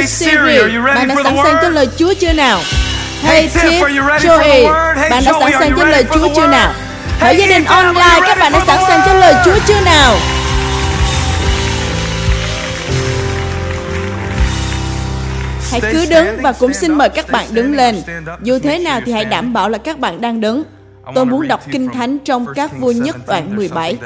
Hey Siri, bạn đã sẵn sàng cho lời Chúa chưa nào? Hey Tiff, Joey, bạn đã sẵn sàng cho lời Chúa chưa nào? Hỏi gia đình online, các bạn đã sẵn sàng cho lời Chúa chưa nào? Hãy cứ đứng và cũng xin mời các bạn đứng lên. Dù thế nào thì hãy đảm bảo là các bạn đang đứng. Tôi muốn đọc Kinh Thánh trong các vua nhất đoạn 17.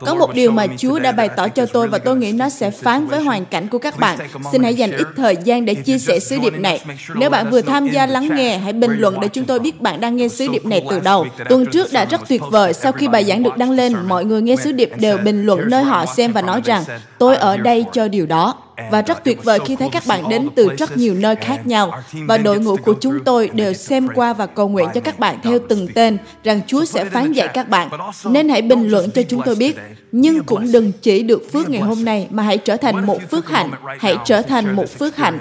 Có một điều mà Chúa đã bày tỏ cho tôi và tôi nghĩ nó sẽ phán với hoàn cảnh của các bạn. Xin hãy dành ít thời gian để chia sẻ sứ điệp này. Nếu bạn vừa tham gia lắng nghe, hãy bình luận để chúng tôi biết bạn đang nghe sứ điệp này từ đâu. Tuần trước đã rất tuyệt vời. Sau khi bài giảng được đăng lên, mọi người nghe sứ điệp đều bình luận nơi họ xem và nói rằng tôi ở đây cho điều đó và rất tuyệt vời khi thấy các bạn đến từ rất nhiều nơi khác nhau. và đội ngũ của chúng tôi đều xem qua và cầu nguyện cho các bạn theo từng tên rằng Chúa sẽ phán dạy các bạn. Nên hãy bình luận cho chúng tôi biết. Nhưng cũng đừng chỉ được phước ngày hôm nay mà hãy trở thành một phước hạnh. Hãy trở thành một phước hạnh.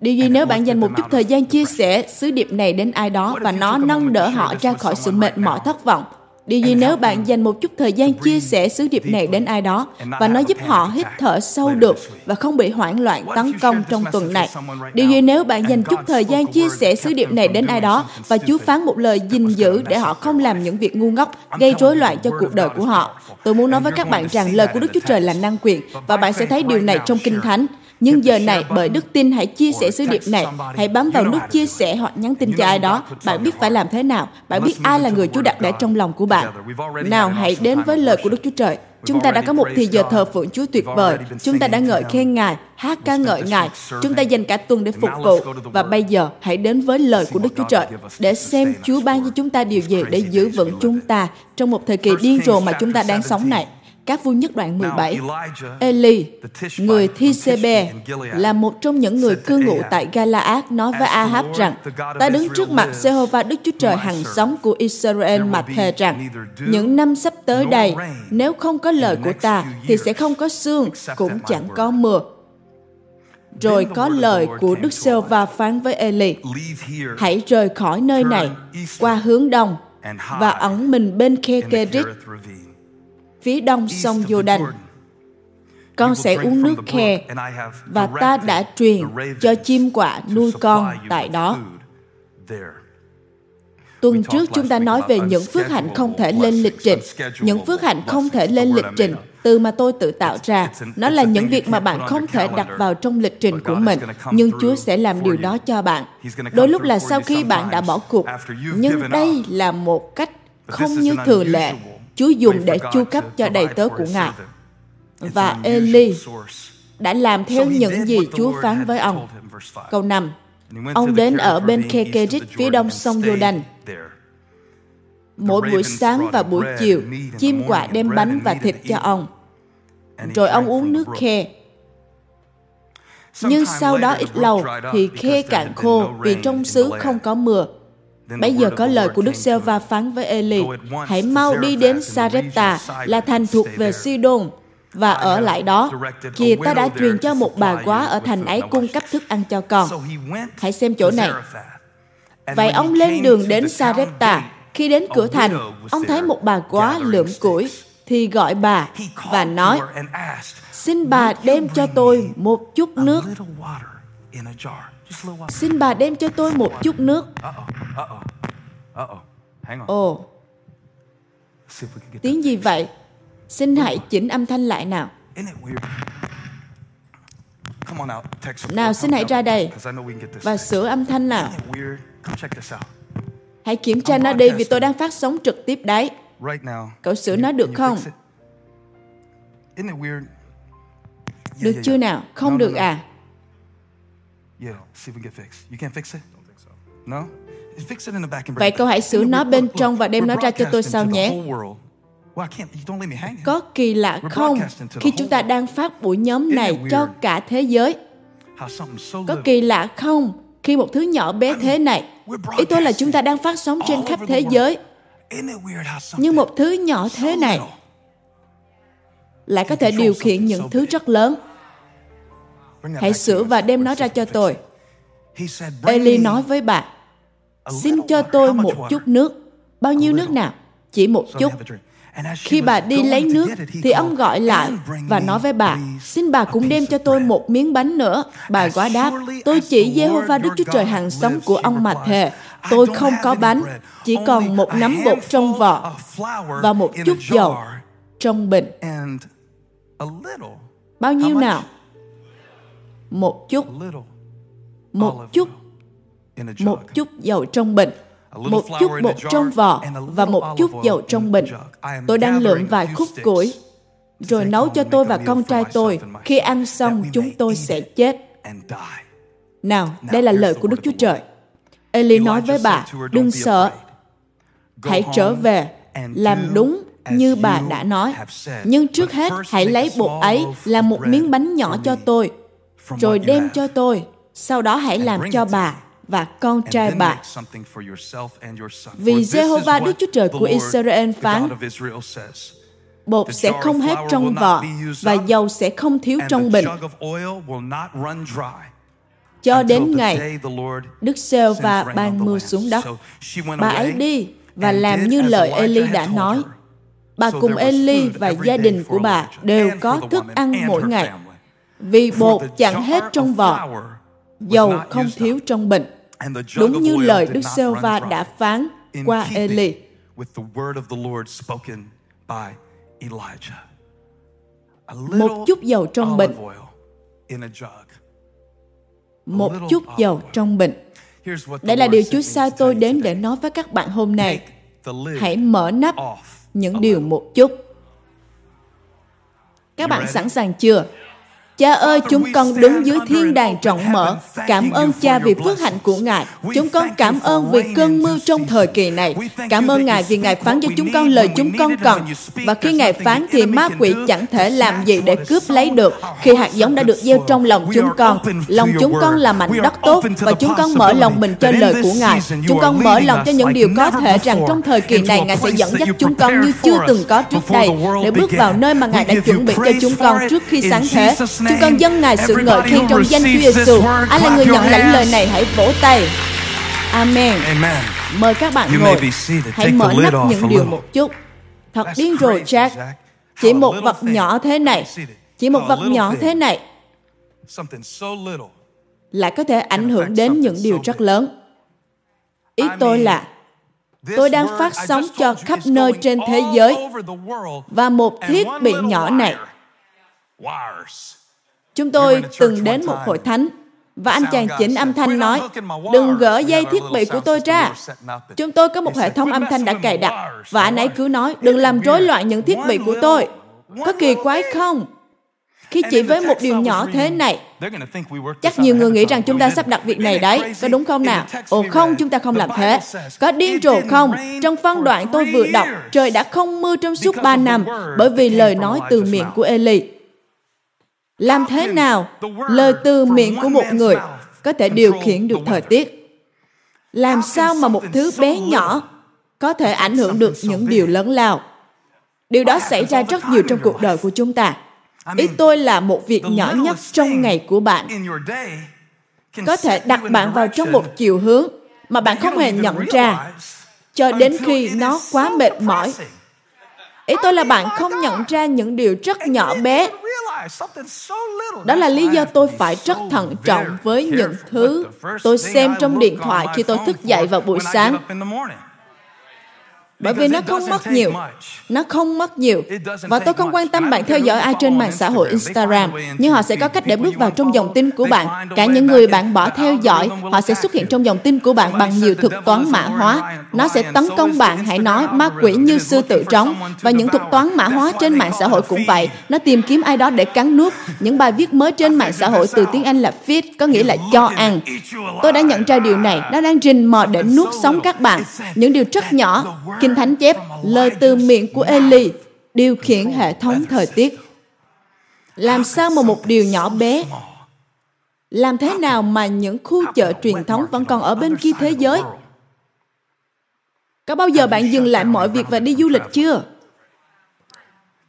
Điều gì nếu bạn dành một chút thời gian chia sẻ sứ điệp này đến ai đó và nó nâng đỡ họ ra khỏi sự mệt mỏi thất vọng Điều gì nếu bạn dành một chút thời gian chia sẻ sứ điệp này đến ai đó và nó giúp họ hít thở sâu được và không bị hoảng loạn tấn công trong tuần này? Điều gì nếu bạn dành chút thời gian chia sẻ sứ điệp này đến ai đó và Chúa phán một lời gìn giữ để họ không làm những việc ngu ngốc, gây rối loạn cho cuộc đời của họ? Tôi muốn nói với các bạn rằng lời của Đức Chúa Trời là năng quyền và bạn sẽ thấy điều này trong Kinh Thánh. Nhưng giờ này, bởi đức tin, hãy chia sẻ sứ điệp này. Hãy bấm vào nút chia sẻ hoặc nhắn tin cho ai đó. Bạn biết phải làm thế nào. Bạn biết ai là người Chúa đặt để trong lòng của bạn. Nào, hãy đến với lời của Đức Chúa Trời. Chúng ta đã có một thì giờ thờ phượng Chúa tuyệt vời. Chúng ta đã ngợi khen Ngài, hát ca ngợi Ngài. Chúng ta dành cả tuần để phục vụ. Và bây giờ, hãy đến với lời của Đức Chúa Trời để xem Chúa ban cho chúng ta điều gì để giữ vững chúng ta trong một thời kỳ điên rồ mà chúng ta đang sống này. Các vua nhất đoạn 17, Eli, người Thi-sê-bê, là một trong những người cư ngụ tại Galaad nói với Ahab rằng, ta đứng trước mặt Jehovah Đức Chúa Trời hằng sống của Israel mà thề rằng, những năm sắp tới đây, nếu không có lời của ta, thì sẽ không có sương, cũng chẳng có mưa. Rồi có lời của Đức giê va phán với Eli, hãy rời khỏi nơi này, qua hướng đông, và ẩn mình bên khe Kerit, phía đông sông Jordan. Con sẽ uống nước khe và ta đã truyền cho chim quạ nuôi con tại đó. Tuần trước chúng ta nói về những phước hạnh không thể lên lịch trình. Những phước hạnh không thể lên lịch trình từ mà tôi tự tạo ra. Nó là những việc mà bạn không thể đặt vào trong lịch trình của mình, nhưng Chúa sẽ làm điều đó cho bạn. Đôi lúc là sau khi bạn đã bỏ cuộc, nhưng đây là một cách không như thường lệ Chúa dùng để chu cấp cho đầy tớ của Ngài. Và Eli đã làm theo những gì Chúa phán với ông. Câu 5. Ông đến ở bên khe Kerit phía đông sông Jordan. Mỗi buổi sáng và buổi chiều, chim quạ đem bánh và thịt cho ông. Rồi ông uống nước khe. Nhưng sau đó ít lâu thì khe cạn khô vì trong xứ không có mưa. Bây giờ có lời của Đức giê va phán với Eli, hãy mau đi đến Sarepta, là thành thuộc về Sidon, và ở lại đó. Kìa ta đã truyền cho một bà quá ở thành ấy cung cấp thức ăn cho con. Hãy xem chỗ này. Vậy ông lên đường đến Sarepta. Khi đến cửa thành, ông thấy một bà quá lượm củi, thì gọi bà và nói, xin bà đem cho tôi một chút nước Xin bà đem cho tôi một chút nước. Ồ, tiếng gì vậy? Xin hãy chỉnh âm thanh lại nào. Nào, xin hãy ra đây và sửa âm thanh nào. Hãy kiểm tra nó đi vì tôi đang phát sóng trực tiếp đấy. Cậu sửa nó được không? Được chưa nào? Không được à? Vậy cậu hãy sửa nó bên trong và đem nó ra cho tôi sau nhé. Có kỳ lạ không khi chúng ta đang phát buổi nhóm này cho cả thế giới? Có kỳ lạ không khi một thứ nhỏ bé thế này, ý tôi là chúng ta đang phát sóng trên khắp thế giới, nhưng một thứ nhỏ thế này lại có thể điều khiển những thứ rất lớn. Hãy sửa và đem nó ra cho tôi. Eli nói với bà, xin cho tôi một chút nước. Bao nhiêu nước nào? Chỉ một chút. Khi bà đi lấy nước, thì ông gọi lại và nói với bà, xin bà cũng đem cho tôi một miếng bánh nữa. Bà quá đáp, tôi chỉ Jehovah Đức Chúa Trời hàng sống của ông mà thề. Tôi không có bánh, chỉ còn một nắm bột trong vỏ và một chút dầu trong bình. Bao nhiêu nào? Một chút. Một chút. Một chút dầu trong bình một chút bột trong vỏ và một chút dầu trong bình. Tôi đang lượm vài khúc củi, rồi nấu cho tôi và con trai tôi. Khi ăn xong, chúng tôi sẽ chết. Nào, đây là lời của Đức Chúa Trời. Eli nói với bà, đừng sợ, hãy trở về, làm đúng như bà đã nói. Nhưng trước hết, hãy lấy bột ấy làm một miếng bánh nhỏ cho tôi, rồi đem cho tôi. Sau đó hãy làm cho bà và con trai bà. Vì Jehovah Đức Chúa Trời của Israel phán, bột sẽ không hết trong vỏ và dầu sẽ không thiếu trong bình cho đến ngày Đức Sêu và ban mưa xuống đất. Bà ấy đi và làm như lời Eli đã nói. Bà cùng Eli và gia đình của bà đều có thức ăn mỗi ngày. Vì bột chẳng hết trong vỏ, dầu không thiếu trong bình. Đúng như lời Đức Sêu Va đã phán qua Eli. Một chút dầu trong bình. Một chút dầu trong bình. Đây là điều Chúa sai tôi đến để nói với các bạn hôm nay. Hãy mở nắp những điều một chút. Các bạn sẵn sàng chưa? Cha ơi, chúng con đứng dưới thiên đàng rộng mở. Cảm ơn Cha vì phước hạnh của Ngài. Chúng con cảm ơn vì cơn mưa trong thời kỳ này. Cảm ơn Ngài vì Ngài phán cho chúng con lời chúng con cần. Và khi Ngài phán thì ma quỷ chẳng thể làm gì để cướp lấy được. Khi hạt giống đã được gieo trong lòng chúng con, lòng chúng con là mảnh đất tốt và chúng con mở lòng mình cho lời của Ngài. Chúng con mở lòng cho những điều có thể rằng trong thời kỳ này Ngài sẽ dẫn dắt chúng con như chưa từng có trước đây để bước vào nơi mà Ngài đã chuẩn bị cho chúng con trước khi sáng thế. Chúng con dâng Ngài sự ngợi khen trong danh Chúa Giêsu. Ai là người nhận lãnh lời này hãy vỗ tay. Amen. Mời các bạn ngồi. Hãy mở nắp những điều một chút. Thật điên rồ Jack. Chỉ một vật nhỏ thế này. Chỉ một vật nhỏ thế này lại có thể ảnh hưởng đến những điều rất lớn. Ý tôi là tôi đang phát sóng cho khắp nơi trên thế giới và một thiết bị nhỏ này Chúng tôi từng đến một hội thánh và anh chàng chỉnh âm thanh nói, đừng gỡ dây thiết bị của tôi ra. Chúng tôi có một hệ thống âm thanh đã cài đặt và anh ấy cứ nói, đừng làm rối loạn những thiết bị của tôi. Có kỳ quái không? Khi chỉ với một điều nhỏ thế này, chắc nhiều người nghĩ rằng chúng ta sắp đặt việc này đấy, có đúng không nào? Ồ không, chúng ta không làm thế. Có điên rồ không? Trong phân đoạn tôi vừa đọc, trời đã không mưa trong suốt ba năm bởi vì lời nói từ miệng của Eli. Làm thế nào lời từ miệng của một người có thể điều khiển được thời tiết? Làm sao mà một thứ bé nhỏ có thể ảnh hưởng được những điều lớn lao? Điều đó xảy ra rất nhiều trong cuộc đời của chúng ta. Ý tôi là một việc nhỏ nhất trong ngày của bạn. có thể đặt bạn vào trong một chiều hướng mà bạn không hề nhận ra cho đến khi nó quá mệt mỏi. ý tôi là bạn không nhận ra những điều rất nhỏ bé đó là lý do tôi phải rất thận trọng với những thứ tôi xem trong điện thoại khi tôi thức dậy vào buổi sáng bởi vì nó không mất nhiều. nó không mất nhiều. Và tôi không quan tâm bạn theo dõi ai trên mạng xã hội instagram nhưng họ sẽ có cách để bước vào trong dòng tin của bạn. cả những người bạn bỏ theo dõi họ sẽ xuất hiện trong dòng tin của bạn bằng nhiều thuật toán mã hóa. nó sẽ tấn công bạn. Hãy nói ma quỷ như sư tử trống và những thuật toán mã hóa trên mạng xã hội cũng vậy. nó tìm kiếm ai đó để cắn nuốt. Những bài viết mới trên mạng xã hội từ tiếng anh là feed có nghĩa là cho ăn. tôi đã nhận ra điều này nó đang rình mò để nuốt sống các bạn những điều rất nhỏ Kinh Thánh chép lời từ miệng của Eli điều khiển hệ thống thời tiết. Làm sao mà một điều nhỏ bé làm thế nào mà những khu chợ truyền thống vẫn còn ở bên kia thế giới? Có bao giờ bạn dừng lại mọi việc và đi du lịch chưa?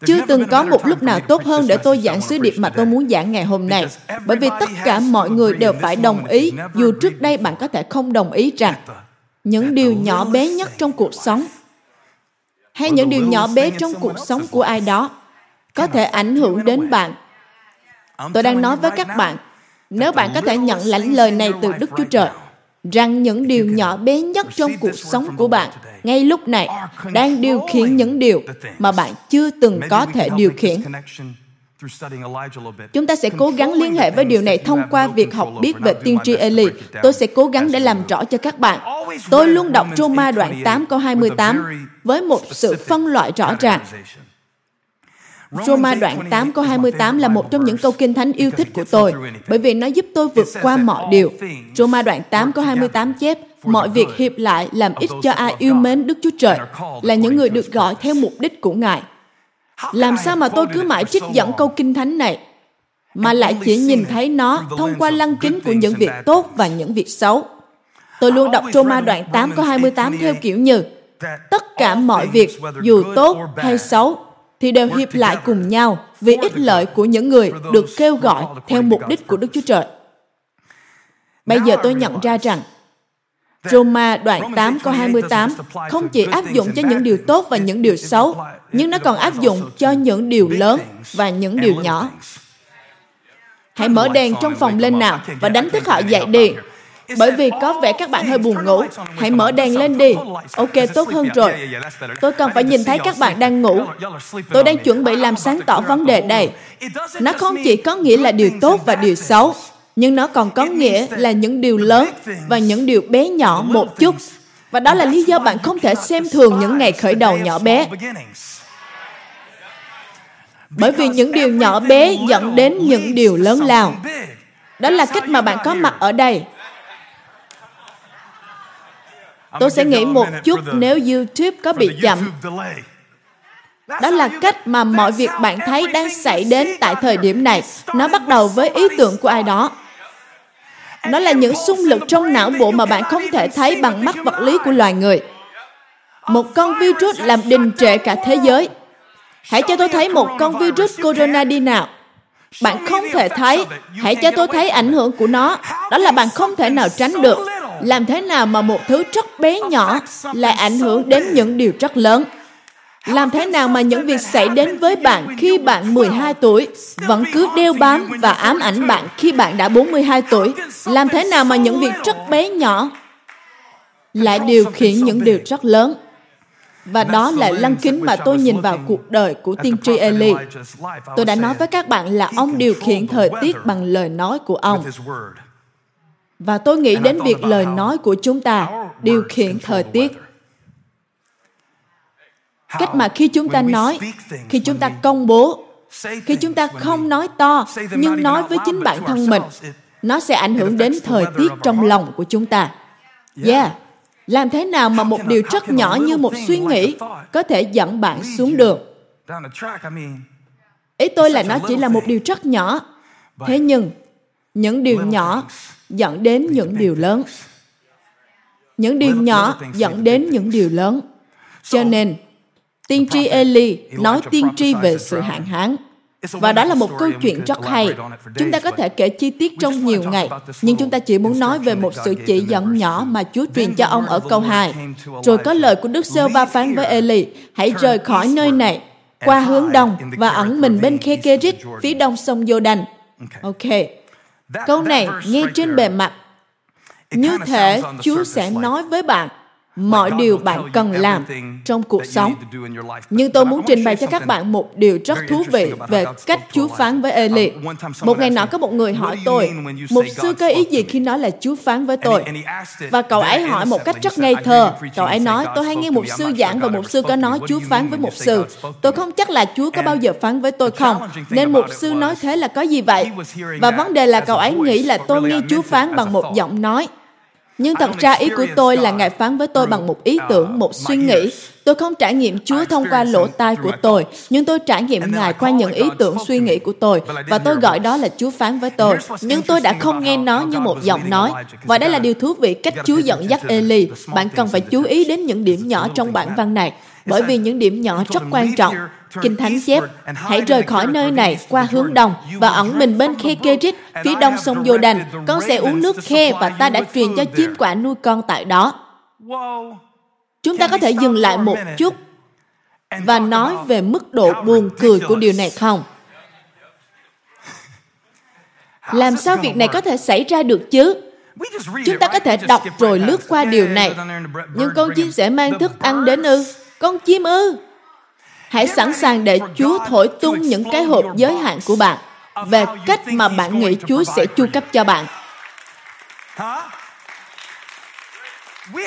Chưa từng có một lúc nào tốt hơn để tôi giảng sứ điệp mà tôi muốn giảng ngày hôm nay. Bởi vì tất cả mọi người đều phải đồng ý, dù trước đây bạn có thể không đồng ý rằng những điều nhỏ bé nhất trong cuộc sống hay những điều nhỏ bé trong cuộc sống của ai đó có thể ảnh hưởng đến bạn. Tôi đang nói với các bạn, nếu bạn có thể nhận lãnh lời này từ Đức Chúa Trời, rằng những điều nhỏ bé nhất trong cuộc sống của bạn ngay lúc này đang điều khiển những điều mà bạn chưa từng có thể điều khiển. Chúng ta sẽ cố gắng liên hệ với điều này thông qua việc học biết về tiên tri Eli. Tôi sẽ cố gắng để làm rõ cho các bạn. Tôi luôn đọc Roma đoạn 8 câu 28 với một sự phân loại rõ ràng. Roma đoạn 8 câu 28 là một trong những câu kinh thánh yêu thích của tôi, bởi vì nó giúp tôi vượt qua mọi điều. Roma đoạn 8 câu 28 chép, mọi việc hiệp lại làm ích cho ai yêu mến Đức Chúa Trời, là những người được gọi theo mục đích của Ngài. Làm sao mà tôi cứ mãi trích dẫn câu kinh thánh này, mà lại chỉ nhìn thấy nó thông qua lăng kính của những việc tốt và những việc xấu. Tôi luôn đọc Roma đoạn 8 câu 28 theo kiểu như, tất cả mọi việc, dù tốt hay xấu, thì đều hiệp lại cùng nhau vì ích lợi của những người được kêu gọi theo mục đích của Đức Chúa Trời. Bây giờ tôi nhận ra rằng Roma đoạn 8 câu 28 không chỉ áp dụng cho những điều tốt và những điều xấu, nhưng nó còn áp dụng cho những điều lớn và những điều nhỏ. Hãy mở đèn trong phòng lên nào và đánh thức họ dậy đi. Bởi vì có vẻ các bạn hơi buồn ngủ. Hãy mở đèn lên đi. Ok, tốt hơn rồi. Tôi cần phải nhìn thấy các bạn đang ngủ. Tôi đang chuẩn bị làm sáng tỏ vấn đề đây. Nó không chỉ có nghĩa là điều tốt và điều xấu, nhưng nó còn có nghĩa là những điều lớn và những điều bé nhỏ một chút. Và đó là lý do bạn không thể xem thường những ngày khởi đầu nhỏ bé. Bởi vì những điều nhỏ bé dẫn đến những điều lớn lao. Đó là cách mà bạn có mặt ở đây. Tôi sẽ nghĩ một chút nếu YouTube có bị chậm. Đó là cách mà mọi việc bạn thấy đang xảy đến tại thời điểm này. Nó bắt đầu với ý tưởng của ai đó. Nó là những xung lực trong não bộ mà bạn không thể thấy bằng mắt vật lý của loài người. Một con virus làm đình trệ cả thế giới. Hãy cho tôi thấy một con virus corona đi nào. Bạn không thể thấy. Hãy cho tôi thấy ảnh hưởng của nó. Đó là bạn không thể nào tránh được. Làm thế nào mà một thứ rất bé nhỏ lại ảnh hưởng đến những điều rất lớn? Làm thế nào mà những việc xảy đến với bạn khi bạn 12 tuổi vẫn cứ đeo bám và ám ảnh bạn khi bạn đã 42 tuổi? Làm thế nào mà những việc rất bé nhỏ lại điều khiển những điều rất lớn? Và đó là lăng kính mà tôi nhìn vào cuộc đời của tiên tri Eli. Tôi đã nói với các bạn là ông điều khiển thời tiết bằng lời nói của ông. Và tôi nghĩ đến việc lời nói của chúng ta điều khiển thời tiết cách mà khi chúng ta nói khi chúng ta công bố khi chúng ta không nói to nhưng nói với chính bản thân mình nó sẽ ảnh hưởng đến thời tiết trong lòng của chúng ta. Yeah. Làm thế nào mà một điều rất nhỏ như một suy nghĩ có thể dẫn bạn xuống đường? ý tôi là nó chỉ là một điều rất nhỏ. Thế nhưng những điều nhỏ dẫn đến những điều lớn. những điều nhỏ dẫn đến những điều lớn. Cho nên Tiên tri Eli nói tiên tri về sự hạn hán. Và đó là một câu chuyện rất hay. Chúng ta có thể kể chi tiết trong nhiều ngày, nhưng chúng ta chỉ muốn nói về một sự chỉ dẫn nhỏ mà Chúa truyền cho ông ở câu 2. Rồi có lời của Đức Sêu Va phán với Eli, hãy rời khỏi nơi này, qua hướng đông và ẩn mình bên khe Kerit, phía đông sông giô đành Ok. Câu này nghe trên bề mặt như thể Chúa sẽ nói với bạn mọi điều bạn cần làm trong cuộc sống. Nhưng tôi muốn trình bày cho các bạn một điều rất thú vị về cách Chúa phán với Eli. Một ngày nọ có một người hỏi tôi, một sư có ý gì khi nói là Chúa phán với tôi? Và cậu ấy hỏi một cách rất ngây thơ. Cậu ấy nói, tôi hay nghe một sư giảng và một sư có nói Chúa phán với một sư. Tôi không chắc là Chúa có bao giờ phán với tôi không, nên một sư nói thế là có gì vậy? Và vấn đề là cậu ấy nghĩ là tôi nghe Chúa phán bằng một giọng nói nhưng thật ra ý của tôi là Ngài phán với tôi bằng một ý tưởng, một suy nghĩ. Tôi không trải nghiệm Chúa thông qua lỗ tai của tôi, nhưng tôi trải nghiệm Ngài qua những ý tưởng, suy nghĩ của tôi, và tôi gọi đó là Chúa phán với tôi. Nhưng tôi đã không nghe nó như một giọng nói. Và đây là điều thú vị cách Chúa dẫn dắt Eli. Bạn cần phải chú ý đến những điểm nhỏ trong bản văn này, bởi vì những điểm nhỏ rất quan trọng. Kinh Thánh chép, hãy rời khỏi nơi này qua hướng đông và ẩn mình bên khe Kerit, phía đông sông Giô Đành. Con sẽ uống nước khe và ta đã truyền cho chim quả nuôi con tại đó. Chúng ta có thể dừng lại một chút và nói về mức độ buồn cười của điều này không? Làm sao việc này có thể xảy ra được chứ? Chúng ta có thể đọc rồi lướt qua điều này. Nhưng con chim sẽ mang thức ăn đến ư? Con chim ư? Hãy sẵn sàng để Chúa thổi tung những cái hộp giới hạn của bạn về cách mà bạn nghĩ Chúa sẽ chu cấp cho bạn.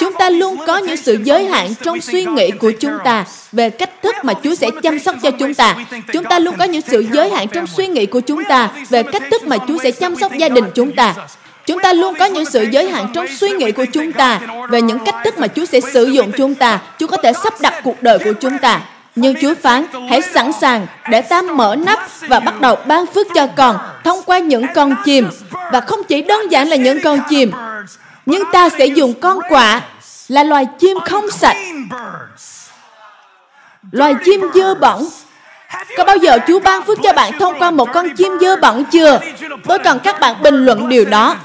Chúng ta luôn có những sự giới hạn trong suy nghĩ của chúng ta về cách thức mà Chúa sẽ chăm sóc cho chúng ta. Chúng ta luôn có những sự giới hạn trong suy nghĩ của chúng ta về cách thức mà Chúa sẽ chăm sóc gia đình chúng ta. Chúng ta luôn có những sự giới hạn trong suy nghĩ của chúng ta về những cách thức mà Chúa sẽ sử dụng chúng ta. Chúa có thể sắp đặt cuộc đời của chúng ta. Nhưng Chúa phán, hãy sẵn sàng để ta mở nắp và bắt đầu ban phước cho con thông qua những con chim. Và không chỉ đơn giản là những con chim, nhưng ta sẽ dùng con quạ là loài chim không sạch. Loài chim dơ bẩn có bao giờ Chúa ban phước cho bạn thông qua một con chim dơ bẩn chưa? Tôi cần các bạn bình luận điều đó.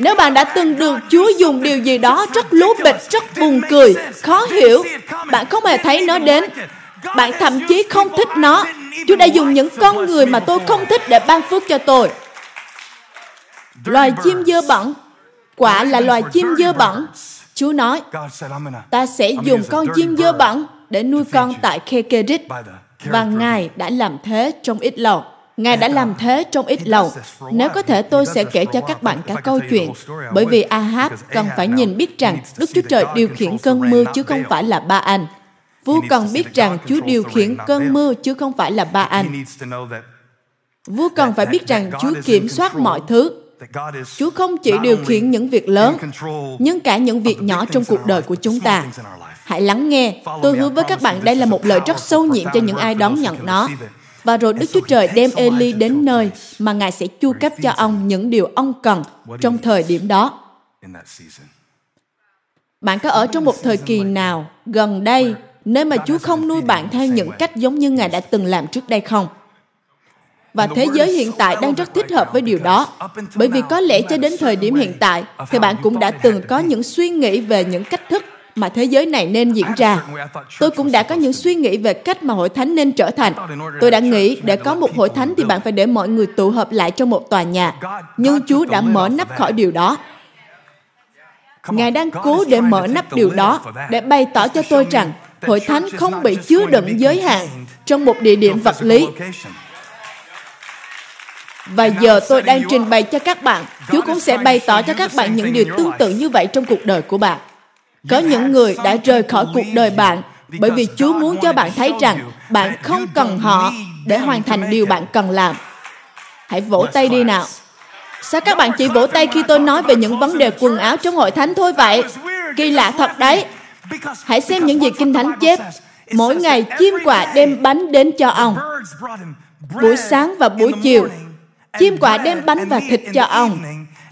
Nếu bạn đã từng được Chúa dùng điều gì đó rất lố bịch, rất buồn cười, khó hiểu, bạn không hề thấy nó đến. Bạn thậm chí không thích nó. Chúa đã dùng những con người mà tôi không thích để ban phước cho tôi. Loài chim dơ bẩn, quả là loài chim dơ bẩn. Chúa nói, ta sẽ dùng con chim dơ bẩn để nuôi con tại Kekerit. Và Ngài đã làm thế trong ít lâu. Ngài đã làm thế trong ít lâu. Nếu có thể tôi sẽ kể cho các bạn cả câu chuyện. Bởi vì Ahab cần phải nhìn biết rằng Đức Chúa Trời điều khiển cơn mưa chứ không phải là ba anh. Vua cần biết rằng Chúa điều khiển cơn mưa chứ không phải là ba anh. Vua cần phải biết rằng Chúa kiểm soát mọi thứ. Chúa không chỉ điều khiển những việc lớn, nhưng cả những việc nhỏ trong cuộc đời của chúng ta. Hãy lắng nghe. Tôi hứa với các bạn đây là một lời rất sâu nhiệm cho những ai đón nhận nó. Và rồi Đức Chúa Trời đem Eli đến nơi mà Ngài sẽ chu cấp cho ông những điều ông cần trong thời điểm đó. Bạn có ở trong một thời kỳ nào gần đây nơi mà Chúa không nuôi bạn theo những cách giống như Ngài đã từng làm trước đây không? Và thế giới hiện tại đang rất thích hợp với điều đó. Bởi vì có lẽ cho đến thời điểm hiện tại, thì bạn cũng đã từng có những suy nghĩ về những cách thức mà thế giới này nên diễn ra. Tôi cũng đã có những suy nghĩ về cách mà hội thánh nên trở thành. Tôi đã nghĩ để có một hội thánh thì bạn phải để mọi người tụ hợp lại trong một tòa nhà. Nhưng Chúa đã mở nắp khỏi điều đó. Ngài đang cố để mở nắp điều đó để bày tỏ cho tôi rằng hội thánh không bị chứa đựng giới hạn trong một địa điểm vật lý. Và giờ tôi đang trình bày cho các bạn, Chúa cũng sẽ bày tỏ cho các bạn những điều tương tự như vậy trong cuộc đời của bạn. Có những người đã rời khỏi cuộc đời bạn bởi vì Chúa muốn cho bạn thấy rằng bạn không cần họ để hoàn thành điều bạn cần làm. Hãy vỗ tay đi nào. Sao các bạn chỉ vỗ tay khi tôi nói về những vấn đề quần áo trong hội thánh thôi vậy? Kỳ lạ thật đấy. Hãy xem những gì Kinh Thánh chép. Mỗi ngày chim quạ đem bánh đến cho ông. Buổi sáng và buổi chiều, chim quạ đem bánh và thịt cho ông.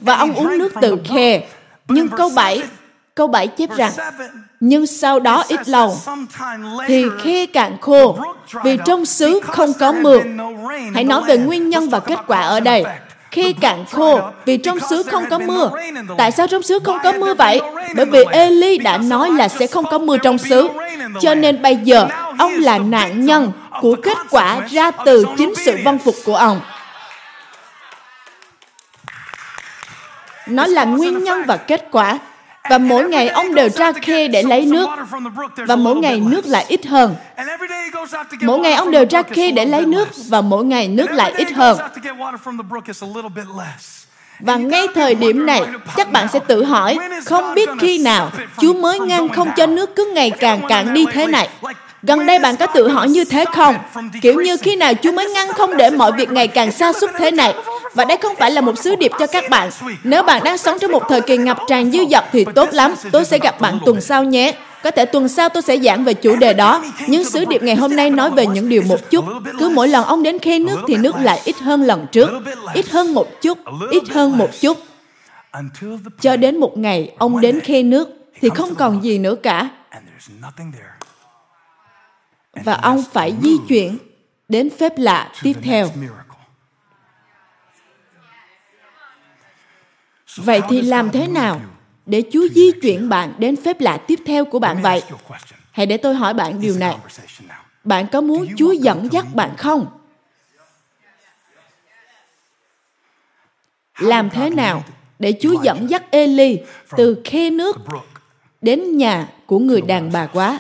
Và ông uống nước từ khe. Nhưng câu 7 Câu 7 chép rằng, nhưng sau đó ít lâu, thì khe cạn khô, vì trong xứ không có mưa. Hãy nói về nguyên nhân và kết quả ở đây. Khi cạn khô, vì trong xứ không có mưa. Tại sao trong xứ không có mưa vậy? Bởi vì Eli đã nói là sẽ không có mưa trong xứ. Cho nên bây giờ, ông là nạn nhân của kết quả ra từ chính sự vâng phục của ông. Nó là nguyên nhân và kết quả và mỗi ngày ông đều ra khe để lấy nước. Và mỗi ngày nước lại ít hơn. Mỗi ngày ông đều ra khe để lấy nước và mỗi ngày nước lại ít hơn. Và ngay thời điểm này, chắc bạn sẽ tự hỏi, không biết khi nào Chúa mới ngăn không cho nước cứ ngày càng cạn đi thế này. Gần đây bạn có tự hỏi như thế không? Kiểu như khi nào Chúa mới ngăn không để mọi việc ngày càng xa xúc thế này? Và đây không phải là một sứ điệp cho các bạn. Nếu bạn đang sống trong một thời kỳ ngập tràn dư dật thì tốt lắm. Tôi sẽ gặp bạn tuần sau nhé. Có thể tuần sau tôi sẽ giảng về chủ đề đó. Nhưng sứ điệp ngày hôm nay nói về những điều một chút. Cứ mỗi lần ông đến khe nước thì nước lại ít hơn lần trước. Ít hơn một chút, ít hơn một chút. Cho đến một ngày ông đến khe nước thì không còn gì nữa cả. Và ông phải di chuyển đến phép lạ tiếp theo. Vậy thì làm thế nào để Chúa di chuyển bạn đến phép lạ tiếp theo của bạn vậy? Hãy để tôi hỏi bạn điều này. Bạn có muốn Chúa dẫn dắt bạn không? Làm thế nào để Chúa dẫn dắt Eli từ khe nước đến nhà của người đàn bà quá?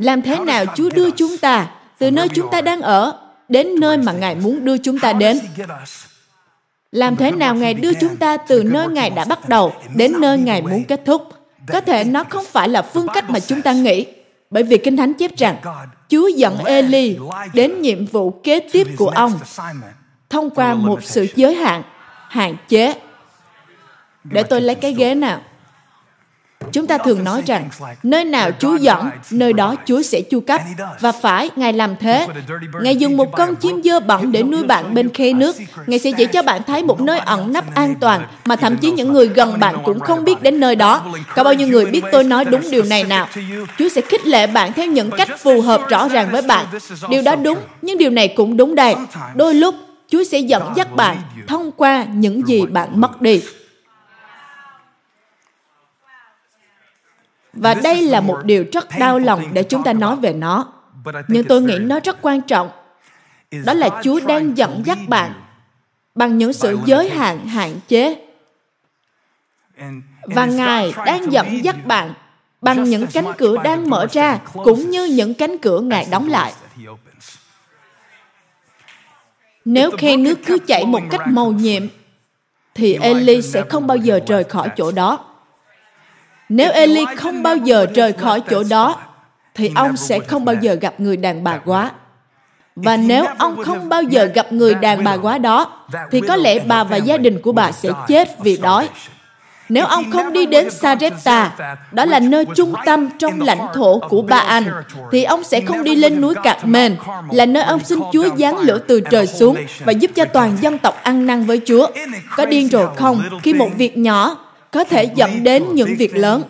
Làm thế nào Chúa đưa chúng ta từ nơi chúng ta đang ở đến nơi mà Ngài muốn đưa chúng ta đến? Làm thế nào Ngài đưa chúng ta từ nơi Ngài đã bắt đầu đến nơi Ngài muốn kết thúc? Có thể nó không phải là phương cách mà chúng ta nghĩ, bởi vì Kinh Thánh chép rằng Chúa dẫn Eli đến nhiệm vụ kế tiếp của ông thông qua một sự giới hạn, hạn chế. Để tôi lấy cái ghế nào. Chúng ta thường nói rằng, nơi nào Chúa dẫn, nơi đó Chúa sẽ chu cấp. Và phải, Ngài làm thế. Ngài dùng một con chim dơ bẩn để nuôi bạn bên khe nước. Ngài sẽ chỉ cho bạn thấy một nơi ẩn nấp an toàn, mà thậm chí những người gần bạn cũng không biết đến nơi đó. Có bao nhiêu người biết tôi nói đúng điều này nào? Chúa sẽ khích lệ bạn theo những cách phù hợp rõ ràng với bạn. Điều đó đúng, nhưng điều này cũng đúng đây. Đôi lúc, Chúa sẽ dẫn dắt bạn thông qua những gì bạn mất đi. Và đây là một điều rất đau lòng để chúng ta nói về nó. Nhưng tôi nghĩ nó rất quan trọng. Đó là Chúa đang dẫn dắt bạn bằng những sự giới hạn hạn chế. Và Ngài đang dẫn dắt bạn bằng những cánh cửa đang mở ra cũng như những cánh cửa Ngài đóng lại. Nếu khe nước cứ chảy một cách màu nhiệm, thì Eli sẽ không bao giờ rời khỏi chỗ đó. Nếu Eli không bao giờ rời khỏi chỗ đó, thì ông sẽ không bao giờ gặp người đàn bà quá. Và nếu ông không bao giờ gặp người đàn bà quá đó, thì có lẽ bà và gia đình của bà sẽ chết vì đói. Nếu ông không đi đến Sarepta, đó là nơi trung tâm trong lãnh thổ của ba anh, thì ông sẽ không đi lên núi Cạc Mền, là nơi ông xin Chúa giáng lửa từ trời xuống và giúp cho toàn dân tộc ăn năn với Chúa. Có điên rồi không khi một việc nhỏ có thể dẫn đến những việc lớn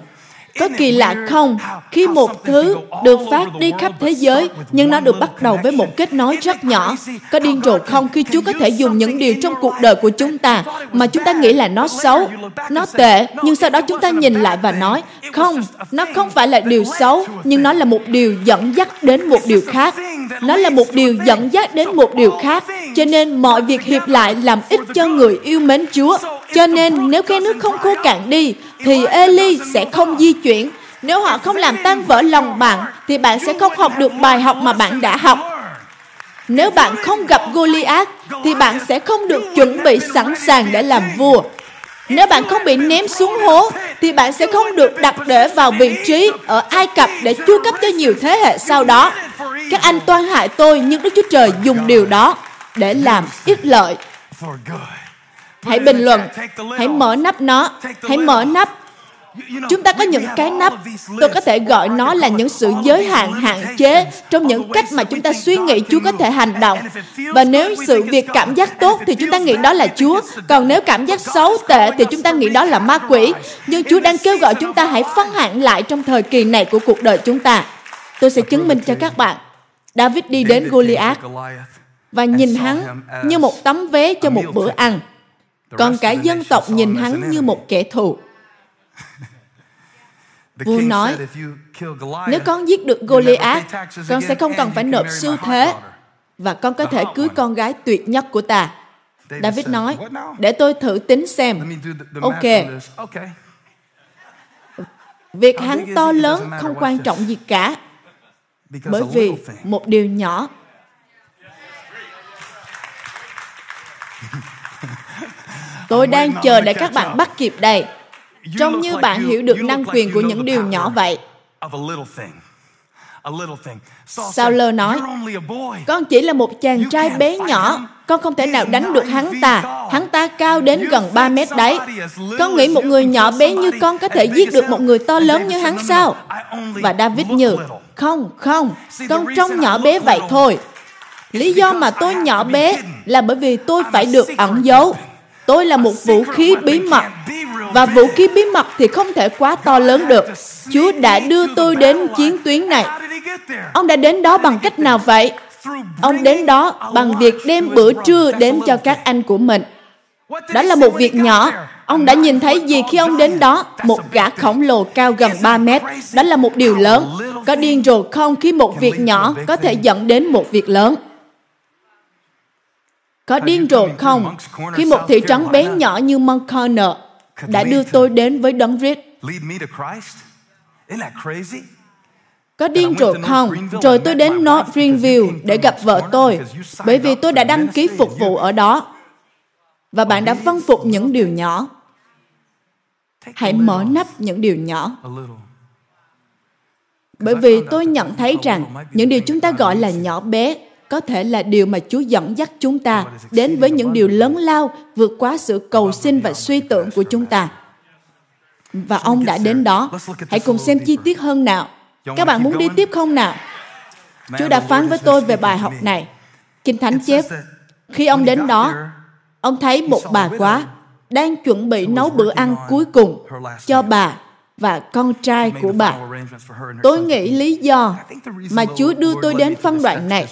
có kỳ lạ không? khi một thứ được phát đi khắp thế giới nhưng nó được bắt đầu với một kết nối rất nhỏ. có điên rồ không khi chúa có thể dùng những điều trong cuộc đời của chúng ta mà chúng ta nghĩ là nó xấu nó tệ nhưng sau đó chúng ta nhìn lại và nói không nó không phải là điều xấu nhưng nó là một điều dẫn dắt đến một điều khác. nó là một điều dẫn dắt đến một điều khác. cho nên mọi việc hiệp lại làm ích cho người yêu mến chúa. Cho nên nếu cái nước không khô cạn đi thì Eli sẽ không di chuyển. Nếu họ không làm tan vỡ lòng bạn thì bạn sẽ không học được bài học mà bạn đã học. Nếu bạn không gặp Goliath thì bạn sẽ không được chuẩn bị sẵn sàng để làm vua. Nếu bạn không bị ném xuống hố thì bạn sẽ không được đặt để vào vị trí ở Ai Cập để chu cấp cho nhiều thế hệ sau đó. Các anh toan hại tôi nhưng Đức Chúa Trời dùng điều đó để làm ích lợi. Hãy bình luận, hãy mở nắp nó, hãy mở nắp. Chúng ta có những cái nắp, tôi có thể gọi nó là những sự giới hạn hạn chế trong những cách mà chúng ta suy nghĩ Chúa có thể hành động. Và nếu sự việc cảm giác tốt thì chúng ta nghĩ đó là Chúa, còn nếu cảm giác xấu tệ thì chúng ta nghĩ đó là ma quỷ. Nhưng Chúa đang kêu gọi chúng ta hãy phân hạn lại trong thời kỳ này của cuộc đời chúng ta. Tôi sẽ chứng minh cho các bạn. David đi đến Goliath và nhìn hắn như một tấm vé cho một bữa ăn. Còn cả dân tộc nhìn hắn như một kẻ thù. Vua nói, nếu con giết được Goliath, con sẽ không cần phải nộp siêu thế và con có thể cưới con gái tuyệt nhất của ta. David nói, để tôi thử tính xem. Ok. Việc hắn to lớn không quan trọng gì cả. Bởi vì một điều nhỏ Tôi đang chờ để các bạn bắt kịp đây. Trông như bạn hiểu được năng quyền của những điều nhỏ vậy. Sao lơ nói, con chỉ là một chàng trai bé nhỏ, con không thể nào đánh được hắn ta. Hắn ta cao đến gần 3 mét đấy. Con nghĩ một người nhỏ bé như con có thể giết được một người to lớn như hắn sao? Và David như, không, không, con trông nhỏ bé vậy thôi. Lý do mà tôi nhỏ bé là bởi vì tôi phải được ẩn giấu. Tôi là một vũ khí bí mật và vũ khí bí mật thì không thể quá to lớn được. Chúa đã đưa tôi đến chiến tuyến này. Ông đã đến đó bằng cách nào vậy? Ông đến đó bằng việc đem bữa trưa đến cho các anh của mình. Đó là một việc nhỏ. Ông đã nhìn thấy gì khi ông đến đó? Một gã khổng lồ cao gần 3 mét. Đó là một điều lớn. Có điên rồ không khi một việc nhỏ có thể dẫn đến một việc lớn? Có điên rồ không khi một thị trấn bé nhỏ như Mount Corner đã đưa tôi đến với Đấng Christ? Có điên rồ không? Rồi tôi đến North Greenville để gặp vợ tôi, bởi vì tôi đã đăng ký phục vụ ở đó. Và bạn đã vâng phục những điều nhỏ. Hãy mở nắp những điều nhỏ. Bởi vì tôi nhận thấy rằng những điều chúng ta gọi là nhỏ bé có thể là điều mà Chúa dẫn dắt chúng ta đến với những điều lớn lao vượt quá sự cầu xin và suy tưởng của chúng ta. Và ông đã đến đó. Hãy cùng xem chi tiết hơn nào. Các bạn muốn đi tiếp không nào? Chúa đã phán với tôi về bài học này. Kinh Thánh chép, khi ông đến đó, ông thấy một bà quá đang chuẩn bị nấu bữa ăn cuối cùng cho bà và con trai của bà. Tôi nghĩ lý do mà Chúa đưa tôi đến phân đoạn này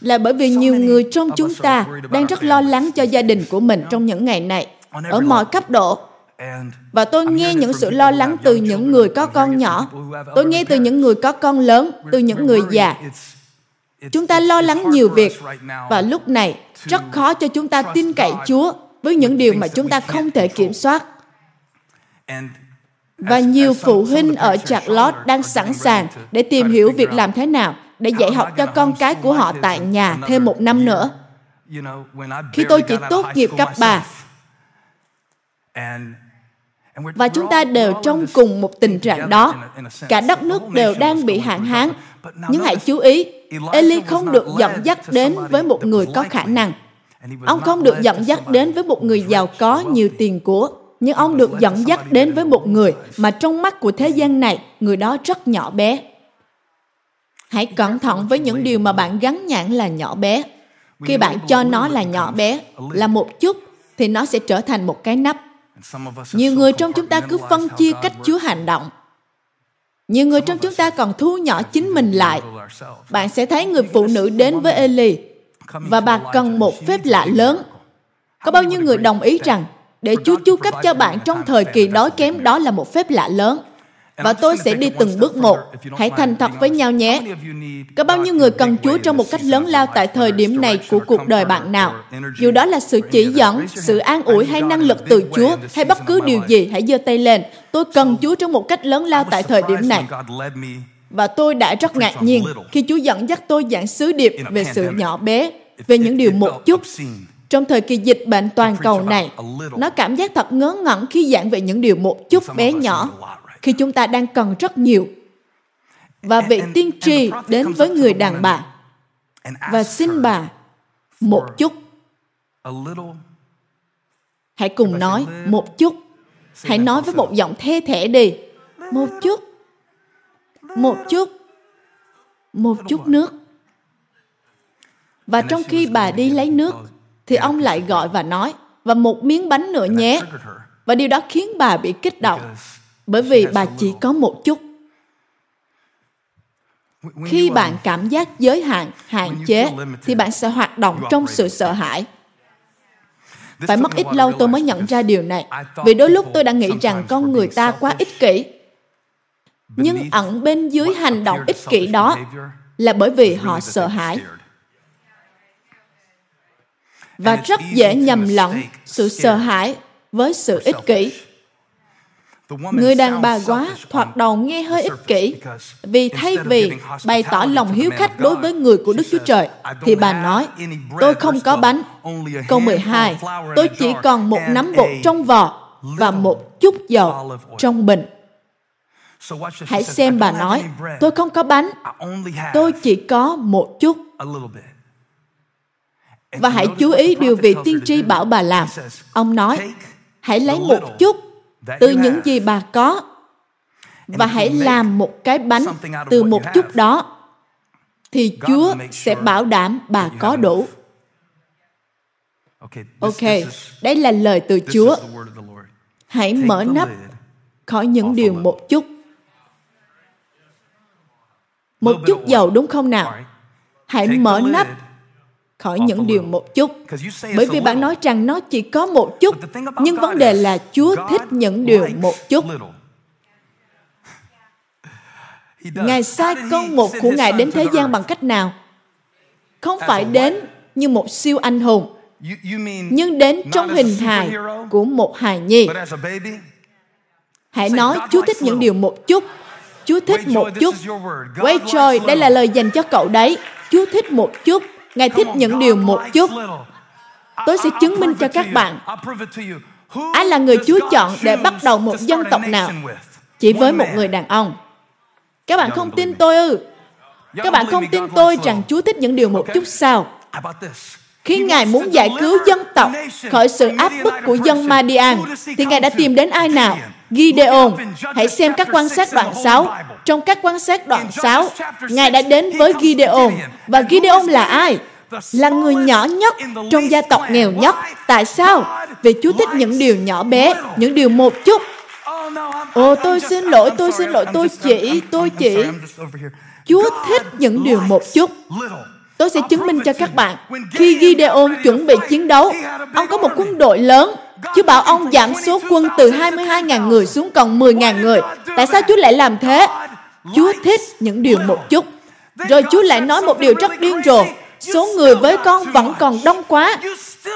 là bởi vì nhiều người trong chúng ta đang rất lo lắng cho gia đình của mình trong những ngày này, ở mọi cấp độ. Và tôi nghe những sự lo lắng từ những người có con nhỏ. Tôi nghe từ những người có con lớn, từ những người già. Chúng ta lo lắng nhiều việc và lúc này rất khó cho chúng ta tin cậy Chúa với những điều mà chúng ta không thể kiểm soát. Và nhiều phụ huynh ở Charlotte đang sẵn sàng để tìm hiểu việc làm thế nào để dạy học cho con cái của họ tại nhà thêm một năm nữa. Khi tôi chỉ tốt nghiệp cấp 3, và chúng ta đều trong cùng một tình trạng đó. Cả đất nước đều đang bị hạn hán. Nhưng hãy chú ý, Eli không được dẫn dắt đến với một người có khả năng. Ông không được dẫn dắt đến với một người giàu có nhiều tiền của nhưng ông được dẫn dắt đến với một người mà trong mắt của thế gian này, người đó rất nhỏ bé. Hãy cẩn thận với những điều mà bạn gắn nhãn là nhỏ bé. Khi bạn cho nó là nhỏ bé, là một chút, thì nó sẽ trở thành một cái nắp. Nhiều người trong chúng ta cứ phân chia cách Chúa hành động. Nhiều người trong chúng ta còn thu nhỏ chính mình lại. Bạn sẽ thấy người phụ nữ đến với Eli và bà cần một phép lạ lớn. Có bao nhiêu người đồng ý rằng để Chúa chu cấp cho bạn trong thời kỳ đói kém đó là một phép lạ lớn. Và tôi sẽ đi từng bước một. Hãy thành thật với nhau nhé. Có bao nhiêu người cần Chúa trong một cách lớn lao tại thời điểm này của cuộc đời bạn nào? Dù đó là sự chỉ dẫn, sự an ủi hay năng lực từ Chúa, hay bất cứ điều gì, hãy giơ tay lên. Tôi cần Chúa trong một cách lớn lao tại thời điểm này. Và tôi đã rất ngạc nhiên khi Chúa dẫn dắt tôi giảng sứ điệp về sự nhỏ bé, về những điều một chút trong thời kỳ dịch bệnh toàn cầu này, nó cảm giác thật ngớ ngẩn khi giảng về những điều một chút bé nhỏ, khi chúng ta đang cần rất nhiều. Và vị tiên tri đến với người đàn bà và xin bà một chút. Hãy cùng nói một chút. Hãy nói với một giọng the thẻ đi. Một chút. Một chút. Một chút nước. Và trong khi bà đi lấy nước, thì ông lại gọi và nói, và một miếng bánh nữa nhé. Và điều đó khiến bà bị kích động, bởi vì bà chỉ có một chút. Khi bạn cảm giác giới hạn, hạn chế, thì bạn sẽ hoạt động trong sự sợ hãi. Phải mất ít lâu tôi mới nhận ra điều này, vì đôi lúc tôi đã nghĩ rằng con người ta quá ích kỷ. Nhưng ẩn bên dưới hành động ích kỷ đó là bởi vì họ sợ hãi và rất dễ nhầm lẫn sự sợ hãi với sự ích kỷ. Người đàn bà quá thoạt đầu nghe hơi ích kỷ vì thay vì bày tỏ lòng hiếu khách đối với người của Đức Chúa Trời thì bà nói tôi không có bánh. Câu 12 tôi chỉ còn một nắm bột trong vò và một chút dầu trong bình. Hãy xem bà nói tôi không có bánh tôi chỉ có một chút và hãy chú ý điều vị tiên tri bảo bà làm. Ông nói, hãy lấy một chút từ những gì bà có và hãy làm một cái bánh từ một chút đó thì Chúa sẽ bảo đảm bà có đủ. Ok, đây là lời từ Chúa. Hãy mở nắp khỏi những điều một chút. Một chút dầu đúng không nào? Hãy mở nắp khỏi những điều một chút. Bởi vì bạn nói rằng nó chỉ có một chút, nhưng vấn đề là Chúa thích những điều một chút. Ngài sai con một của Ngài đến thế gian bằng cách nào? Không phải đến như một siêu anh hùng, nhưng đến trong hình hài của một hài nhi. Hãy nói Chúa thích những điều một chút. Chúa thích một chút. Quay trời, đây là lời dành cho cậu đấy. Chúa thích một chút. Ngài thích những điều một chút. Tôi sẽ chứng minh cho các bạn. Ai là người Chúa chọn để bắt đầu một dân tộc nào? Chỉ với một người đàn ông. Các bạn không tin tôi ư? Các bạn không tin tôi rằng Chúa thích những điều một chút sao? Khi Ngài muốn giải cứu dân tộc khỏi sự áp bức của dân Madian, thì Ngài đã tìm đến ai nào? Gideon. Hãy xem các quan sát đoạn 6. Trong các quan sát đoạn 6, Ngài đã đến với Gideon. Và Gideon là ai? Là người nhỏ nhất trong gia tộc nghèo nhất. Tại sao? Vì Chúa thích những điều nhỏ bé, những điều một chút. Ồ, tôi xin lỗi, tôi xin lỗi, tôi chỉ, tôi chỉ. Chúa thích những điều một chút. Tôi sẽ chứng minh cho các bạn. Khi Gideon chuẩn bị chiến đấu, ông có một quân đội lớn. Chúa bảo ông giảm số quân từ 22.000 người xuống còn 10.000 người. Tại sao Chúa lại làm thế? Chúa thích những điều một chút. Rồi Chúa lại nói một điều rất điên rồ. Số người với con vẫn còn đông quá.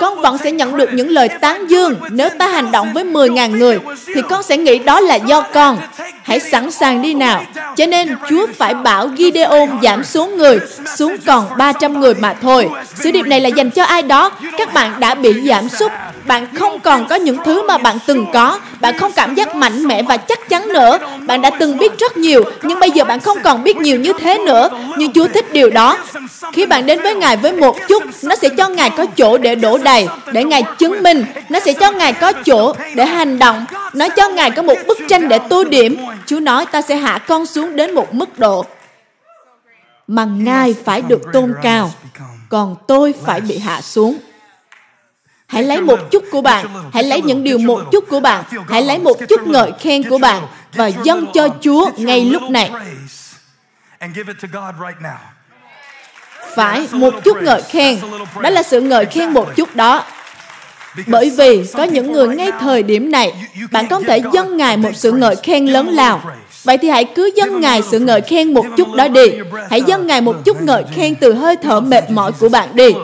Con vẫn sẽ nhận được những lời tán dương. Nếu ta hành động với 10.000 người, thì con sẽ nghĩ đó là do con. Hãy sẵn sàng đi nào. Cho nên Chúa phải bảo Gideon giảm số người xuống còn 300 người mà thôi. Sứ điệp này là dành cho ai đó. Các bạn đã bị giảm sút. Bạn không còn có những thứ mà bạn từng có. Bạn không cảm giác mạnh mẽ và chắc chắn nữa. Bạn đã từng biết rất nhiều, nhưng bây giờ bạn không còn biết nhiều như thế nữa. Nhưng Chúa thích điều đó. Khi bạn đến với Ngài với một chút, nó sẽ cho Ngài có chỗ để đổ đầy, để Ngài chứng minh. Nó sẽ cho Ngài có chỗ để hành động. Nó cho Ngài có một bức tranh để tô điểm. Chúa nói ta sẽ hạ con xuống đến một mức độ mà Ngài phải được tôn cao, còn tôi phải bị hạ xuống. Hãy lấy một chút của bạn, hãy lấy những điều một chút của bạn, hãy lấy một chút ngợi khen của bạn và dâng cho Chúa ngay lúc này. Phải, một chút ngợi khen. Đó là sự ngợi khen một chút đó. Bởi vì có những người ngay thời điểm này, bạn không thể dâng Ngài một sự ngợi khen lớn lao. Vậy thì hãy cứ dâng Ngài sự ngợi khen một chút đó đi. Hãy dâng Ngài một chút ngợi khen từ hơi thở mệt mỏi của bạn đi.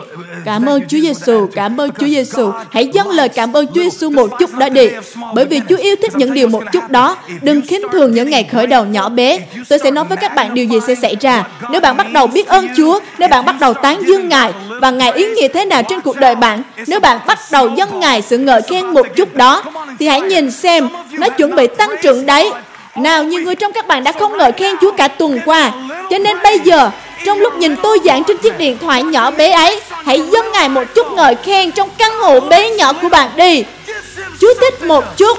Cảm ơn Chúa Giêsu, cảm ơn Chúa Giêsu. Hãy dâng lời cảm ơn Chúa Giêsu một chút đó đi. Bởi vì Chúa yêu thích những điều một chút đó. Đừng khinh thường những ngày khởi đầu nhỏ bé. Tôi sẽ nói với các bạn điều gì sẽ xảy ra. Nếu bạn bắt đầu biết ơn Chúa, nếu bạn bắt đầu tán dương Ngài và Ngài ý nghĩa thế nào trên cuộc đời bạn, nếu bạn bắt đầu dâng Ngài sự ngợi khen một chút đó, thì hãy nhìn xem nó chuẩn bị tăng trưởng đấy nào, nhiều người trong các bạn đã không ngợi khen Chúa cả tuần qua. Cho nên bây giờ, trong lúc nhìn tôi giảng trên chiếc điện thoại nhỏ bé ấy, hãy dâng Ngài một chút ngợi khen trong căn hộ bé nhỏ của bạn đi. Chúa thích một chút.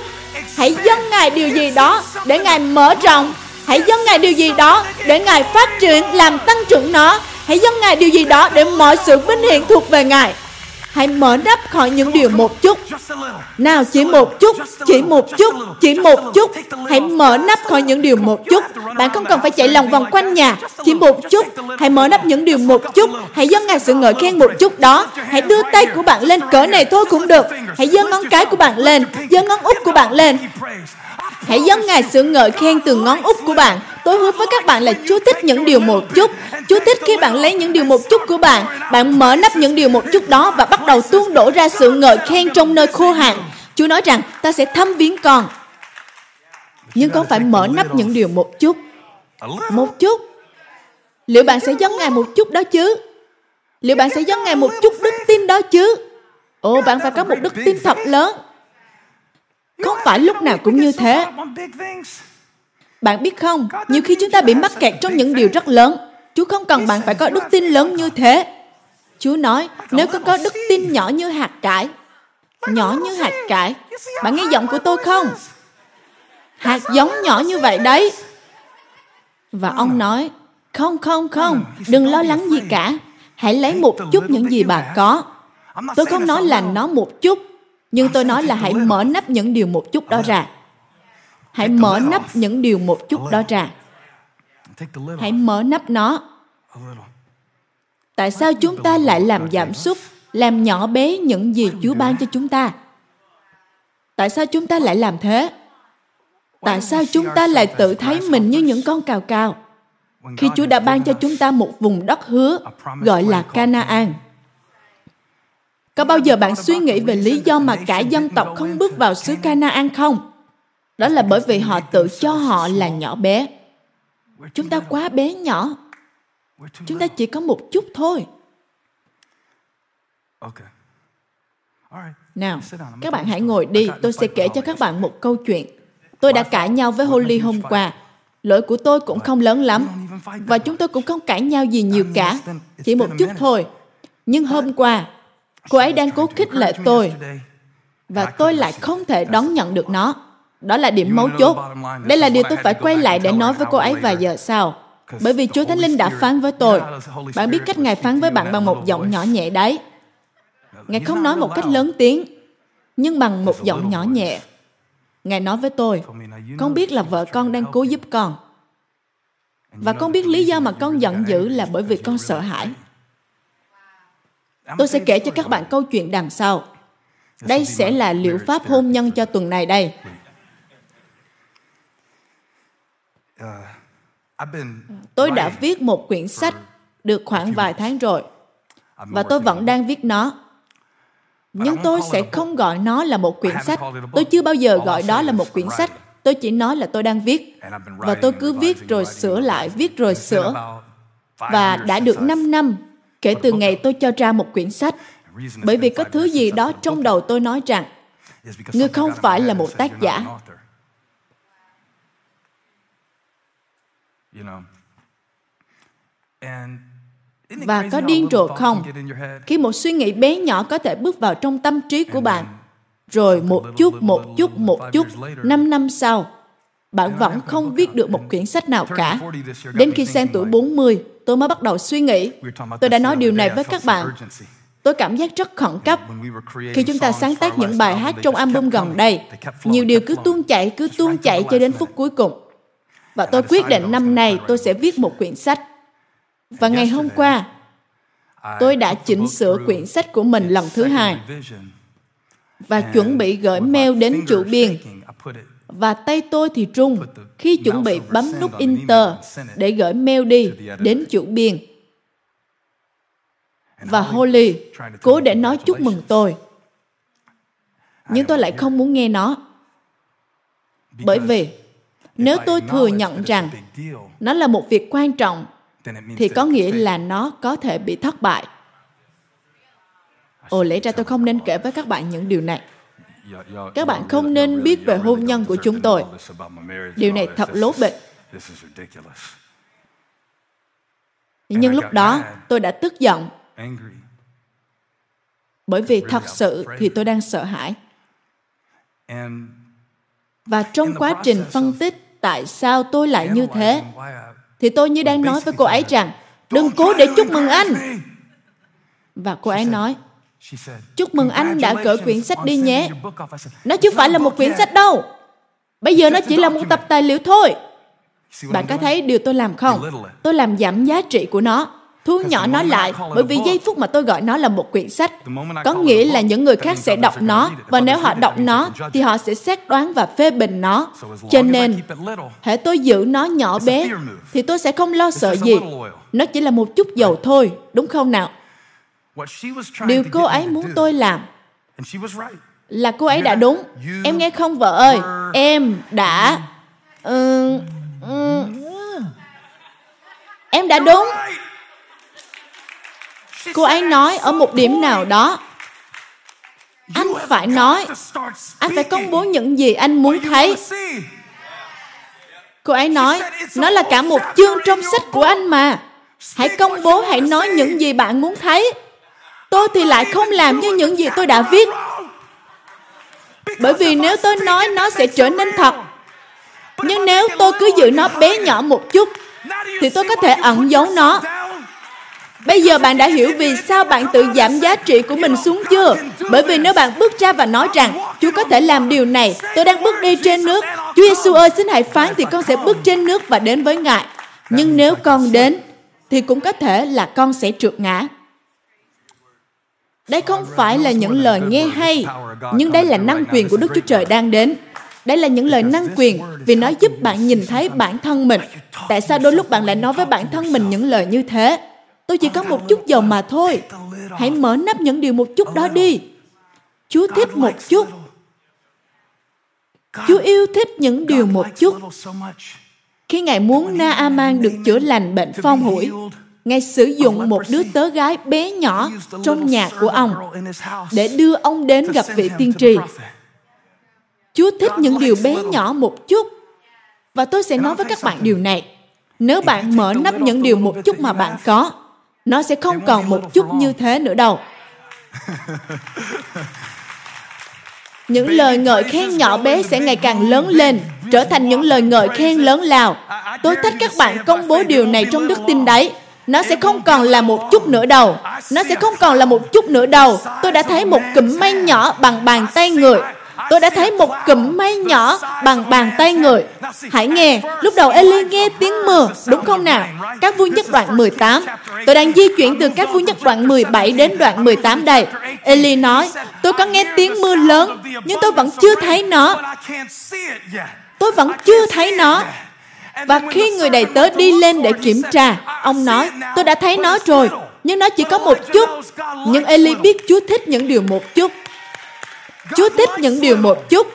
Hãy dâng Ngài điều gì đó để Ngài mở rộng. Hãy dâng Ngài điều gì đó để Ngài phát triển, làm tăng trưởng nó. Hãy dâng Ngài điều gì đó để mọi sự vinh hiển thuộc về Ngài. Hãy mở nắp khỏi những điều một chút. Nào chỉ một chút, chỉ một chút, chỉ một chút. Hãy mở nắp khỏi những điều một chút. Bạn không cần phải chạy lòng vòng quanh nhà. Chỉ một chút. Hãy mở nắp những điều một chút. Hãy dâng ngài sự ngợi khen một chút đó. Hãy đưa tay của bạn lên cỡ này thôi cũng được. Hãy dâng ngón cái của bạn lên. Dâng ngón út của bạn lên. Hãy dâng Ngài sự ngợi khen từ ngón út của bạn. Tôi hứa với các bạn là Chúa thích những điều một chút. Chúa thích khi bạn lấy những điều một chút của bạn, bạn mở nắp những điều một chút đó và bắt đầu tuôn đổ ra sự ngợi khen trong nơi khô hạn. Chúa nói rằng ta sẽ thăm viếng con. Nhưng con phải mở nắp những điều một chút. Một chút. Liệu bạn sẽ dâng Ngài một chút đó chứ? Liệu bạn sẽ dâng Ngài một chút đức tin đó chứ? Ồ, bạn phải có một đức tin thật lớn. Không phải lúc nào cũng như thế. Bạn biết không, nhiều khi chúng ta bị mắc kẹt trong những điều rất lớn. Chúa không cần bạn phải có đức tin lớn như thế. Chúa nói, nếu con có đức tin nhỏ như hạt cải, nhỏ như hạt cải, bạn nghe giọng của tôi không? Hạt giống nhỏ như vậy đấy. Và ông nói, không, không, không, đừng lo lắng gì cả. Hãy lấy một chút những gì bạn có. Tôi không nói là nó một chút, nhưng tôi nói là hãy mở nắp những điều một chút đó ra. Hãy mở nắp những điều một chút đó ra. Hãy mở nắp nó. Tại sao chúng ta lại làm giảm sút, làm nhỏ bé những gì Chúa ban cho chúng ta? Tại sao chúng ta lại làm thế? Tại sao chúng ta lại tự thấy mình như những con cào cào? khi Chúa đã ban cho chúng ta một vùng đất hứa gọi là Canaan. Có bao giờ bạn suy nghĩ về lý do mà cả dân tộc không bước vào xứ Canaan không? Đó là bởi vì họ tự cho họ là nhỏ bé. Chúng ta quá bé nhỏ. Chúng ta chỉ có một chút thôi. Nào, các bạn hãy ngồi đi, tôi sẽ kể cho các bạn một câu chuyện. Tôi đã cãi nhau với Holly hôm qua. Lỗi của tôi cũng không lớn lắm. Và chúng tôi cũng không cãi nhau gì nhiều cả. Chỉ một chút thôi. Nhưng hôm qua, cô ấy đang cố khích lệ tôi. Và tôi lại không thể đón nhận được nó. Đó là điểm mấu chốt. Đây là điều tôi phải quay lại để nói với cô ấy vài giờ sau. Bởi vì Chúa Thánh Linh đã phán với tôi. Bạn biết cách Ngài phán với bạn bằng một giọng nhỏ nhẹ đấy. Ngài không nói một cách lớn tiếng, nhưng bằng một giọng nhỏ nhẹ. Ngài nói với tôi, con biết là vợ con đang cố giúp con. Và con biết lý do mà con giận dữ là bởi vì con sợ hãi. Tôi sẽ kể cho các bạn câu chuyện đằng sau. Đây sẽ là liệu pháp hôn nhân cho tuần này đây. Tôi đã viết một quyển sách được khoảng vài tháng rồi. Và tôi vẫn đang viết nó. Nhưng tôi sẽ không gọi nó là một quyển sách. tôi chưa bao giờ gọi đó là một quyển sách. Tôi chỉ nói là tôi đang viết. Và tôi cứ viết rồi sửa lại viết rồi sửa. và đã được 5 năm kể từ ngày tôi cho ra một quyển sách. Bởi vì có thứ gì đó trong đầu tôi nói rằng ngươi không phải là một tác giả. Và có điên rồ không? Khi một suy nghĩ bé nhỏ có thể bước vào trong tâm trí của bạn rồi một chút một chút một chút năm năm sau bạn vẫn không viết được một quyển sách nào cả. đến khi sang tuổi 40 tôi mới bắt đầu suy nghĩ. Tôi đã nói điều này với các bạn. tôi cảm giác rất khẩn cấp. Khi chúng ta sáng tác những bài hát trong album gần đây. Nhiều điều cứ tuôn chảy cứ tuôn chảy cho đến phút cuối cùng. Và tôi quyết định năm nay tôi sẽ viết một quyển sách. Và ngày hôm qua, tôi đã chỉnh sửa quyển sách của mình lần thứ hai. và chuẩn bị gửi mail đến chủ biên. Và tay tôi thì run khi chuẩn bị bấm nút Enter để gửi mail đi đến chủ biên. Và Holly cố để nói chúc mừng tôi. Nhưng tôi lại không muốn nghe nó. Bởi vì nếu tôi thừa nhận rằng nó là một việc quan trọng thì có nghĩa là nó có thể bị thất bại. Ồ, lẽ ra tôi không nên kể với các bạn những điều này. Các bạn không nên biết về hôn nhân của chúng tôi. Điều này thật lố bịch. Nhưng lúc đó, tôi đã tức giận. Bởi vì thật sự thì tôi đang sợ hãi. Và trong quá trình phân tích tại sao tôi lại như thế, thì tôi như đang nói với cô ấy rằng đừng cố để chúc mừng anh và cô ấy nói chúc mừng anh đã gửi quyển sách đi nhé. nó chưa phải là một quyển sách đâu. Bây giờ nó chỉ là một tập tài liệu thôi. Bạn có thấy điều tôi làm không? Tôi làm giảm giá trị của nó. Thu nhỏ nó lại bởi vì giây phút mà tôi gọi nó là một quyển sách có nghĩa là những người khác sẽ đọc nó. Và nếu họ đọc nó thì họ sẽ xét đoán và phê bình nó. Cho nên hãy tôi giữ nó nhỏ bé thì tôi sẽ không lo sợ gì. nó chỉ là một chút dầu thôi đúng không nào điều cô ấy muốn tôi làm là cô ấy đã đúng. em nghe không vợ ơi? em đã ừ, ừ, em đã đúng. cô ấy nói ở một điểm nào đó. Anh phải nói anh phải công bố những gì anh muốn thấy. cô ấy nói nó là cả một chương trong sách của anh mà. Hãy công bố hãy nói những gì bạn muốn thấy tôi thì lại không làm như những gì tôi đã viết bởi vì nếu tôi nói nó sẽ trở nên thật nhưng nếu tôi cứ giữ nó bé nhỏ một chút thì tôi có thể ẩn giấu nó Bây giờ bạn đã hiểu vì sao bạn tự giảm giá trị của mình xuống chưa? Bởi vì nếu bạn bước ra và nói rằng Chúa có thể làm điều này, tôi đang bước đi trên nước. Chúa Giêsu ơi, xin hãy phán thì con sẽ bước trên nước và đến với Ngài. Nhưng nếu con đến, thì cũng có thể là con sẽ trượt ngã. Đây không phải là những lời nghe hay, nhưng đây là năng quyền của Đức Chúa Trời đang đến. Đây là những lời năng quyền vì nó giúp bạn nhìn thấy bản thân mình. Tại sao đôi lúc bạn lại nói với bản thân mình những lời như thế? Tôi chỉ có một chút dầu mà thôi. Hãy mở nắp những điều một chút đó đi. Chúa thích một chút. Chúa yêu thích những điều một chút. Khi Ngài muốn Naaman được chữa lành bệnh phong hủi, Ngài sử dụng một đứa tớ gái bé nhỏ trong nhà của ông để đưa ông đến gặp vị tiên tri. Chúa thích những điều bé nhỏ một chút. Và tôi sẽ nói với các bạn điều này. Nếu bạn mở nắp những điều một chút mà bạn có, nó sẽ không còn một chút như thế nữa đâu. Những lời ngợi khen nhỏ bé sẽ ngày càng lớn lên, trở thành những lời ngợi khen lớn lao. Tôi thích các bạn công bố điều này trong đức tin đấy. Nó sẽ không còn là một chút nữa đâu. Nó sẽ không còn là một chút nữa đâu. Tôi đã thấy một cụm mây nhỏ bằng bàn tay người tôi đã thấy một cụm mây nhỏ bằng bàn tay người. Hãy nghe, lúc đầu Eli nghe tiếng mưa, đúng không nào? Các vua nhất đoạn 18. Tôi đang di chuyển từ các vua nhất đoạn 17 đến đoạn 18 đây. Eli nói, tôi có nghe tiếng mưa lớn, nhưng tôi vẫn chưa thấy nó. Tôi vẫn chưa thấy nó. Và khi người đầy tớ đi lên để kiểm tra, ông nói, tôi đã thấy nó rồi, nhưng nó chỉ có một chút. Nhưng Eli biết Chúa thích những điều một chút. Chúa thích những điều một chút.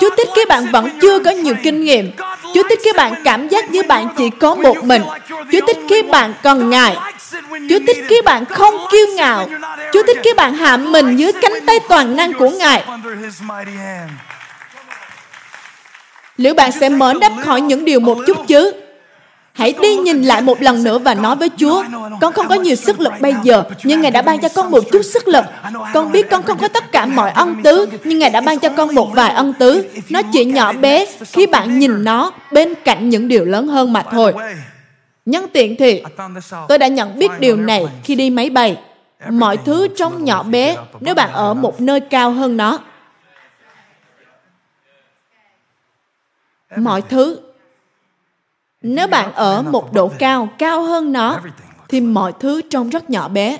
Chúa thích khi bạn vẫn chưa có nhiều kinh nghiệm. Chúa thích khi bạn cảm giác như bạn chỉ có một mình. Chúa thích khi bạn còn Ngài. Chúa thích khi bạn không kiêu ngạo. Chúa thích khi bạn hạ mình dưới cánh tay toàn năng của Ngài. Liệu bạn sẽ mở đắp khỏi những điều một chút chứ? Hãy đi nhìn lại một lần nữa và nói với Chúa, con không có nhiều sức lực bây giờ, nhưng Ngài đã ban cho con một chút sức lực. Con biết con không có tất cả mọi ân tứ, nhưng Ngài đã ban cho con một vài ân tứ. Nó chỉ nhỏ bé khi bạn nhìn nó bên cạnh những điều lớn hơn mà thôi. Nhân tiện thì, tôi đã nhận biết điều này khi đi máy bay. Mọi thứ trông nhỏ bé nếu bạn ở một nơi cao hơn nó. Mọi thứ nếu bạn ở một độ cao cao hơn nó, thì mọi thứ trông rất nhỏ bé.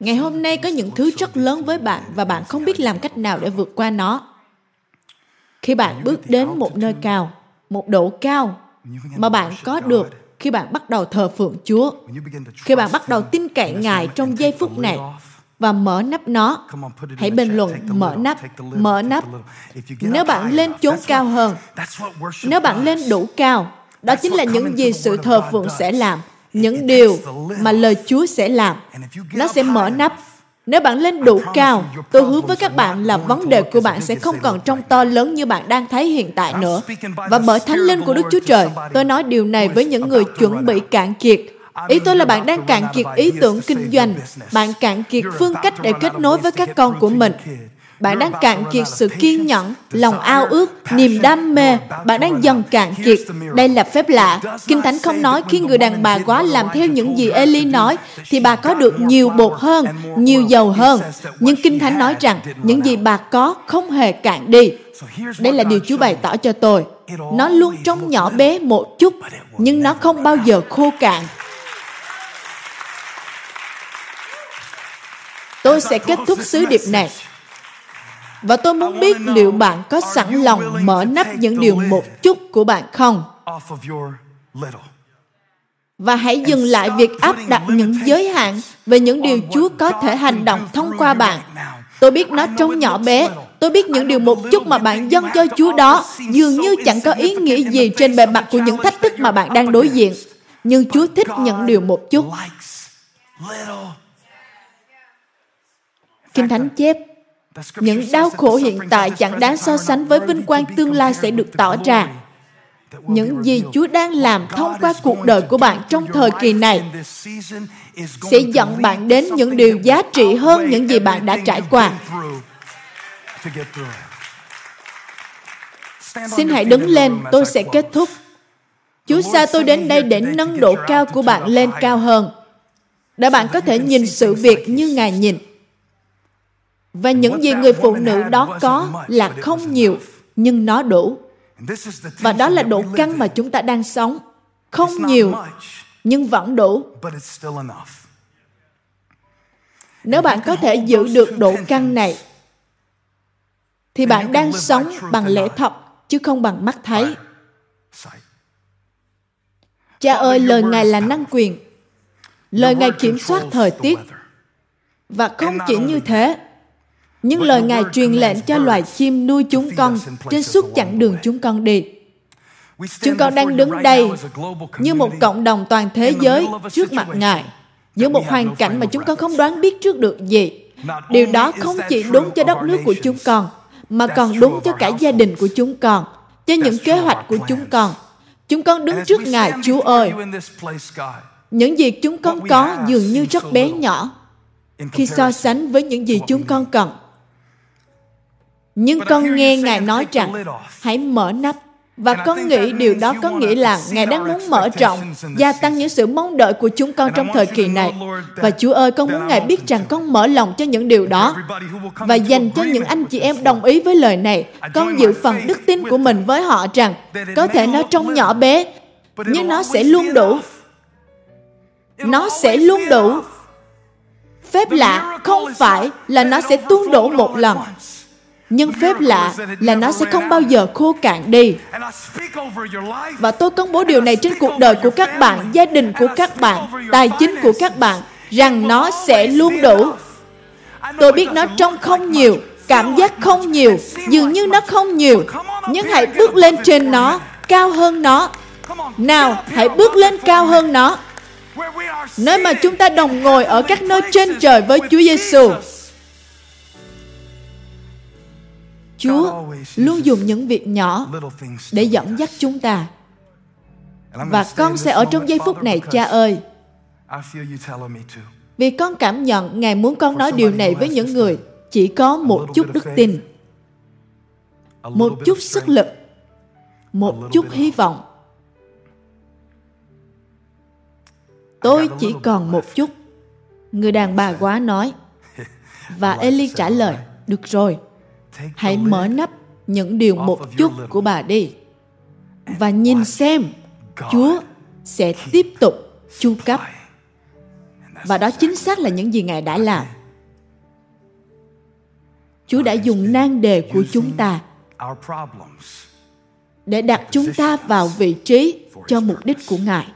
Ngày hôm nay có những thứ rất lớn với bạn và bạn không biết làm cách nào để vượt qua nó. Khi bạn bước đến một nơi cao, một độ cao mà bạn có được khi bạn bắt đầu thờ phượng Chúa, khi bạn bắt đầu tin cậy Ngài trong giây phút này và mở nắp nó. Hãy bình luận mở nắp, mở nắp. Nếu bạn lên chốn cao hơn, nếu bạn lên đủ cao, đó chính là những gì sự thờ phượng sẽ làm, những điều mà lời Chúa sẽ làm. Nó sẽ mở nắp. Nếu bạn lên đủ cao, tôi hứa với các bạn là vấn đề của bạn sẽ không còn trông to lớn như bạn đang thấy hiện tại nữa. Và bởi thánh linh của Đức Chúa Trời, tôi nói điều này với những người chuẩn bị cạn kiệt. Ý tôi là bạn đang cạn kiệt ý tưởng kinh doanh, bạn cạn kiệt phương cách để kết nối với các con của mình bạn đang cạn kiệt sự kiên nhẫn, lòng ao ước, niềm đam mê. Bạn đang dần cạn kiệt. Đây là phép lạ. Kinh Thánh không nói khi người đàn bà quá làm theo những gì Eli nói, thì bà có được nhiều bột hơn, nhiều dầu hơn. Nhưng Kinh Thánh nói rằng những gì bà có không hề cạn đi. Đây là điều Chúa bày tỏ cho tôi. Nó luôn trông nhỏ bé một chút, nhưng nó không bao giờ khô cạn. Tôi sẽ kết thúc sứ điệp này và tôi muốn biết liệu bạn có sẵn lòng mở nắp những điều một chút của bạn không? Và hãy dừng lại việc áp đặt những giới hạn về những điều Chúa có thể hành động thông qua bạn. Tôi biết nó trông nhỏ bé, tôi biết những điều một chút mà bạn dâng cho Chúa đó dường như chẳng có ý nghĩa gì trên bề mặt của những thách thức mà bạn đang đối diện. Nhưng Chúa thích những điều một chút. Kinh Thánh chép, những đau khổ hiện tại chẳng đáng so sánh với vinh quang tương lai sẽ được tỏ ra. Những gì chúa đang làm thông qua cuộc đời của bạn trong thời kỳ này sẽ dẫn bạn đến những điều giá trị hơn những gì bạn đã trải qua. Xin hãy đứng lên tôi sẽ kết thúc. Chúa xa tôi đến đây để nâng độ cao của bạn lên cao hơn để bạn có thể nhìn sự việc như ngài nhìn và những gì người phụ nữ đó có là không nhiều, nhưng nó đủ. Và đó là độ căng mà chúng ta đang sống. Không nhiều, nhưng vẫn đủ. Nếu bạn có thể giữ được độ căng này, thì bạn đang sống bằng lẽ thật, chứ không bằng mắt thấy. Cha ơi, lời Ngài là năng quyền. Lời Ngài kiểm soát thời tiết. Và không chỉ như thế, nhưng lời Ngài truyền lệnh cho loài chim nuôi chúng con trên suốt chặng đường chúng con đi. Chúng con đang đứng đây như một cộng đồng toàn thế giới trước mặt Ngài, giữa một hoàn cảnh mà chúng con không đoán biết trước được gì. Điều đó không chỉ đúng cho đất nước của chúng con, mà còn đúng cho cả gia đình của chúng con, cho những kế hoạch của chúng con. Chúng con đứng trước Ngài, Chúa ơi. Những gì chúng con có dường như rất bé nhỏ khi so sánh với những gì chúng con cần. Nhưng con nghe Ngài nói rằng, hãy mở nắp. Và con nghĩ điều đó có nghĩa là Ngài đang muốn mở rộng, gia tăng những sự mong đợi của chúng con trong thời kỳ này. Và Chúa ơi, con muốn Ngài biết rằng con mở lòng cho những điều đó. Và dành cho những anh chị em đồng ý với lời này, con giữ phần đức tin của mình với họ rằng có thể nó trông nhỏ bé, nhưng nó sẽ luôn đủ. Nó sẽ luôn đủ. Phép lạ không phải là nó sẽ tuôn đổ một lần nhưng phép lạ là nó sẽ không bao giờ khô cạn đi. Và tôi công bố điều này trên cuộc đời của các bạn, gia đình của các bạn, tài chính của các bạn, rằng nó sẽ luôn đủ. Tôi biết nó trông không nhiều, cảm giác không nhiều, dường như nó không nhiều, nhưng hãy bước lên trên nó, cao hơn nó. Nào, hãy bước lên cao hơn nó. Nơi mà chúng ta đồng ngồi ở các nơi trên trời với Chúa Giêsu. Chúa luôn dùng những việc nhỏ để dẫn dắt chúng ta. Và con sẽ ở trong giây phút này, cha ơi. Vì con cảm nhận Ngài muốn con nói điều này với những người chỉ có một chút đức tin, một chút sức lực, một chút hy vọng. Tôi chỉ còn một chút. Người đàn bà quá nói. Và Eli trả lời, được rồi, hãy mở nắp những điều một chút của bà đi và nhìn xem chúa sẽ tiếp tục chu cấp. Và đó chính xác là những gì ngài đã làm. chúa đã dùng nan đề của chúng ta để đặt chúng ta vào vị trí cho mục đích của ngài.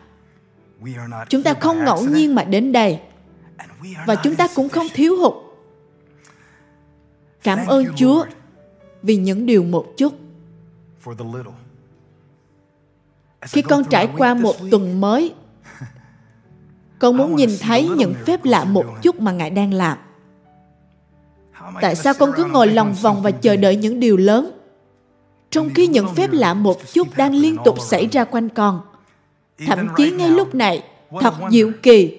Chúng ta không ngẫu nhiên mà đến đây và chúng ta cũng không thiếu hụt Cảm ơn Chúa vì những điều một chút. Khi con trải qua một tuần mới, con muốn nhìn thấy những phép lạ một chút mà Ngài đang làm. Tại sao con cứ ngồi lòng vòng và chờ đợi những điều lớn? Trong khi những phép lạ một chút đang liên tục xảy ra quanh con. Thậm chí ngay lúc này, thật diệu kỳ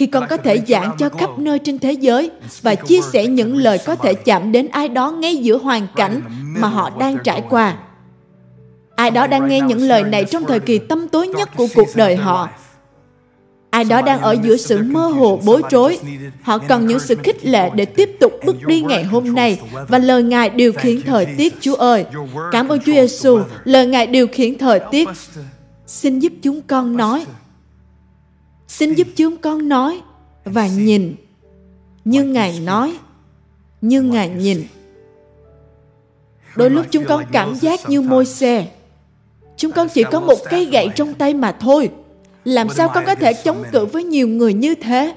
khi con có thể giảng cho khắp nơi trên thế giới và chia sẻ những lời có thể chạm đến ai đó ngay giữa hoàn cảnh mà họ đang trải qua. Ai đó đang nghe những lời này trong thời kỳ tâm tối nhất của cuộc đời họ. Ai đó đang ở giữa sự mơ hồ, bối rối. Họ cần những sự khích lệ để tiếp tục bước đi ngày hôm nay và lời ngài điều khiển thời tiết, chúa ơi. Cảm ơn chúa giêsu lời ngài điều khiển thời tiết. Xin giúp chúng con nói xin giúp chúng con nói và nhìn. Như ngài nói như ngài nhìn. đôi lúc chúng con cảm giác như môi xe. Chúng con chỉ có một cây gậy trong tay mà thôi. Làm sao con có thể chống cự với nhiều người như thế?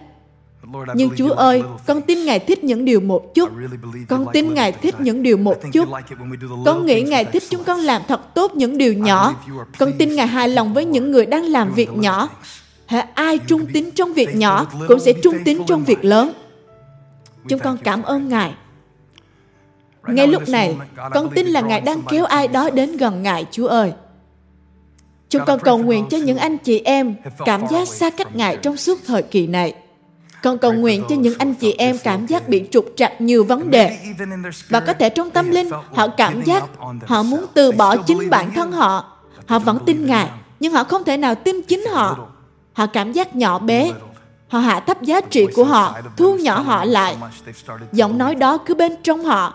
Nhưng Chúa ơi, con tin Ngài thích những điều một chút. Con tin Ngài thích những điều một chút. Con nghĩ Ngài thích chúng con làm thật tốt những điều nhỏ. Con tin Ngài hài lòng với những người đang làm việc nhỏ hệ ai trung tín trong việc nhỏ cũng sẽ trung tín trong việc lớn. Chúng con cảm ơn ngài. Ngay lúc này con tin là ngài đang kéo ai đó đến gần ngài chúa ơi. Chúng con cầu nguyện cho những anh chị em cảm giác xa cách ngài trong suốt thời kỳ này. Con cầu nguyện cho những anh chị em cảm giác bị trục trặc nhiều vấn đề. và có thể trong tâm linh họ cảm giác họ muốn từ bỏ chính bản thân họ. họ vẫn tin ngài. nhưng họ không thể nào tin chính họ Họ cảm giác nhỏ bé. Họ hạ thấp giá trị của họ, thu nhỏ họ lại. Giọng nói đó cứ bên trong họ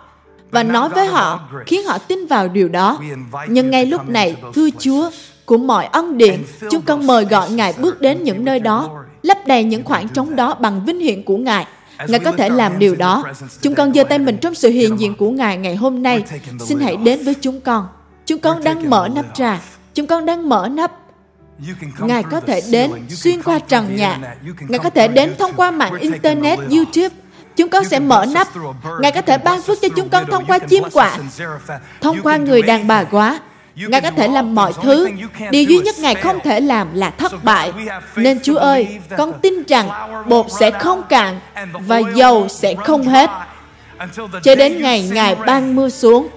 và nói với họ khiến họ tin vào điều đó. Nhưng ngay lúc này, thưa Chúa, của mọi ân điện, chúng con mời gọi Ngài bước đến những nơi đó, lấp đầy những khoảng trống đó bằng vinh hiển của Ngài. Ngài có thể làm điều đó. Chúng con giơ tay mình trong sự hiện diện của Ngài ngày hôm nay. Xin hãy đến với chúng con. Chúng con đang mở nắp trà. Chúng con đang mở nắp Ngài có thể đến xuyên qua trần nhà. Ngài có thể đến thông qua mạng Internet, YouTube. Chúng con sẽ mở nắp. Ngài có thể ban phước cho chúng con thông qua chim quạ, thông qua người đàn bà quá. Ngài có thể làm mọi thứ. Điều duy nhất Ngài không thể làm là thất bại. Nên Chúa ơi, con tin rằng bột sẽ không cạn và dầu sẽ không hết cho đến ngày Ngài ban mưa xuống.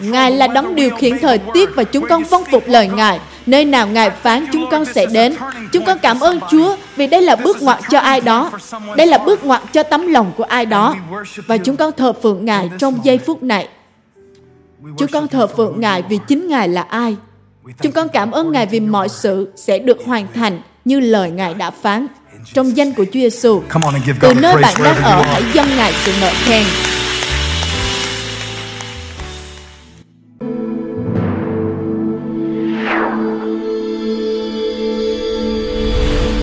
Ngài là đấng điều khiển thời tiết và chúng con vâng phục lời Ngài. Nơi nào Ngài phán chúng con sẽ đến. Chúng con cảm ơn Chúa vì đây là bước ngoặt cho ai đó. Đây là bước ngoặt cho tấm lòng của ai đó. Và chúng con thờ phượng Ngài trong giây phút này. Chúng con thờ phượng Ngài vì chính Ngài là ai. Chúng con cảm ơn Ngài vì mọi sự sẽ được hoàn thành như lời Ngài đã phán. Trong danh của Chúa Giêsu, từ nơi bạn đang ở, hãy dâng Ngài sự ngợi khen.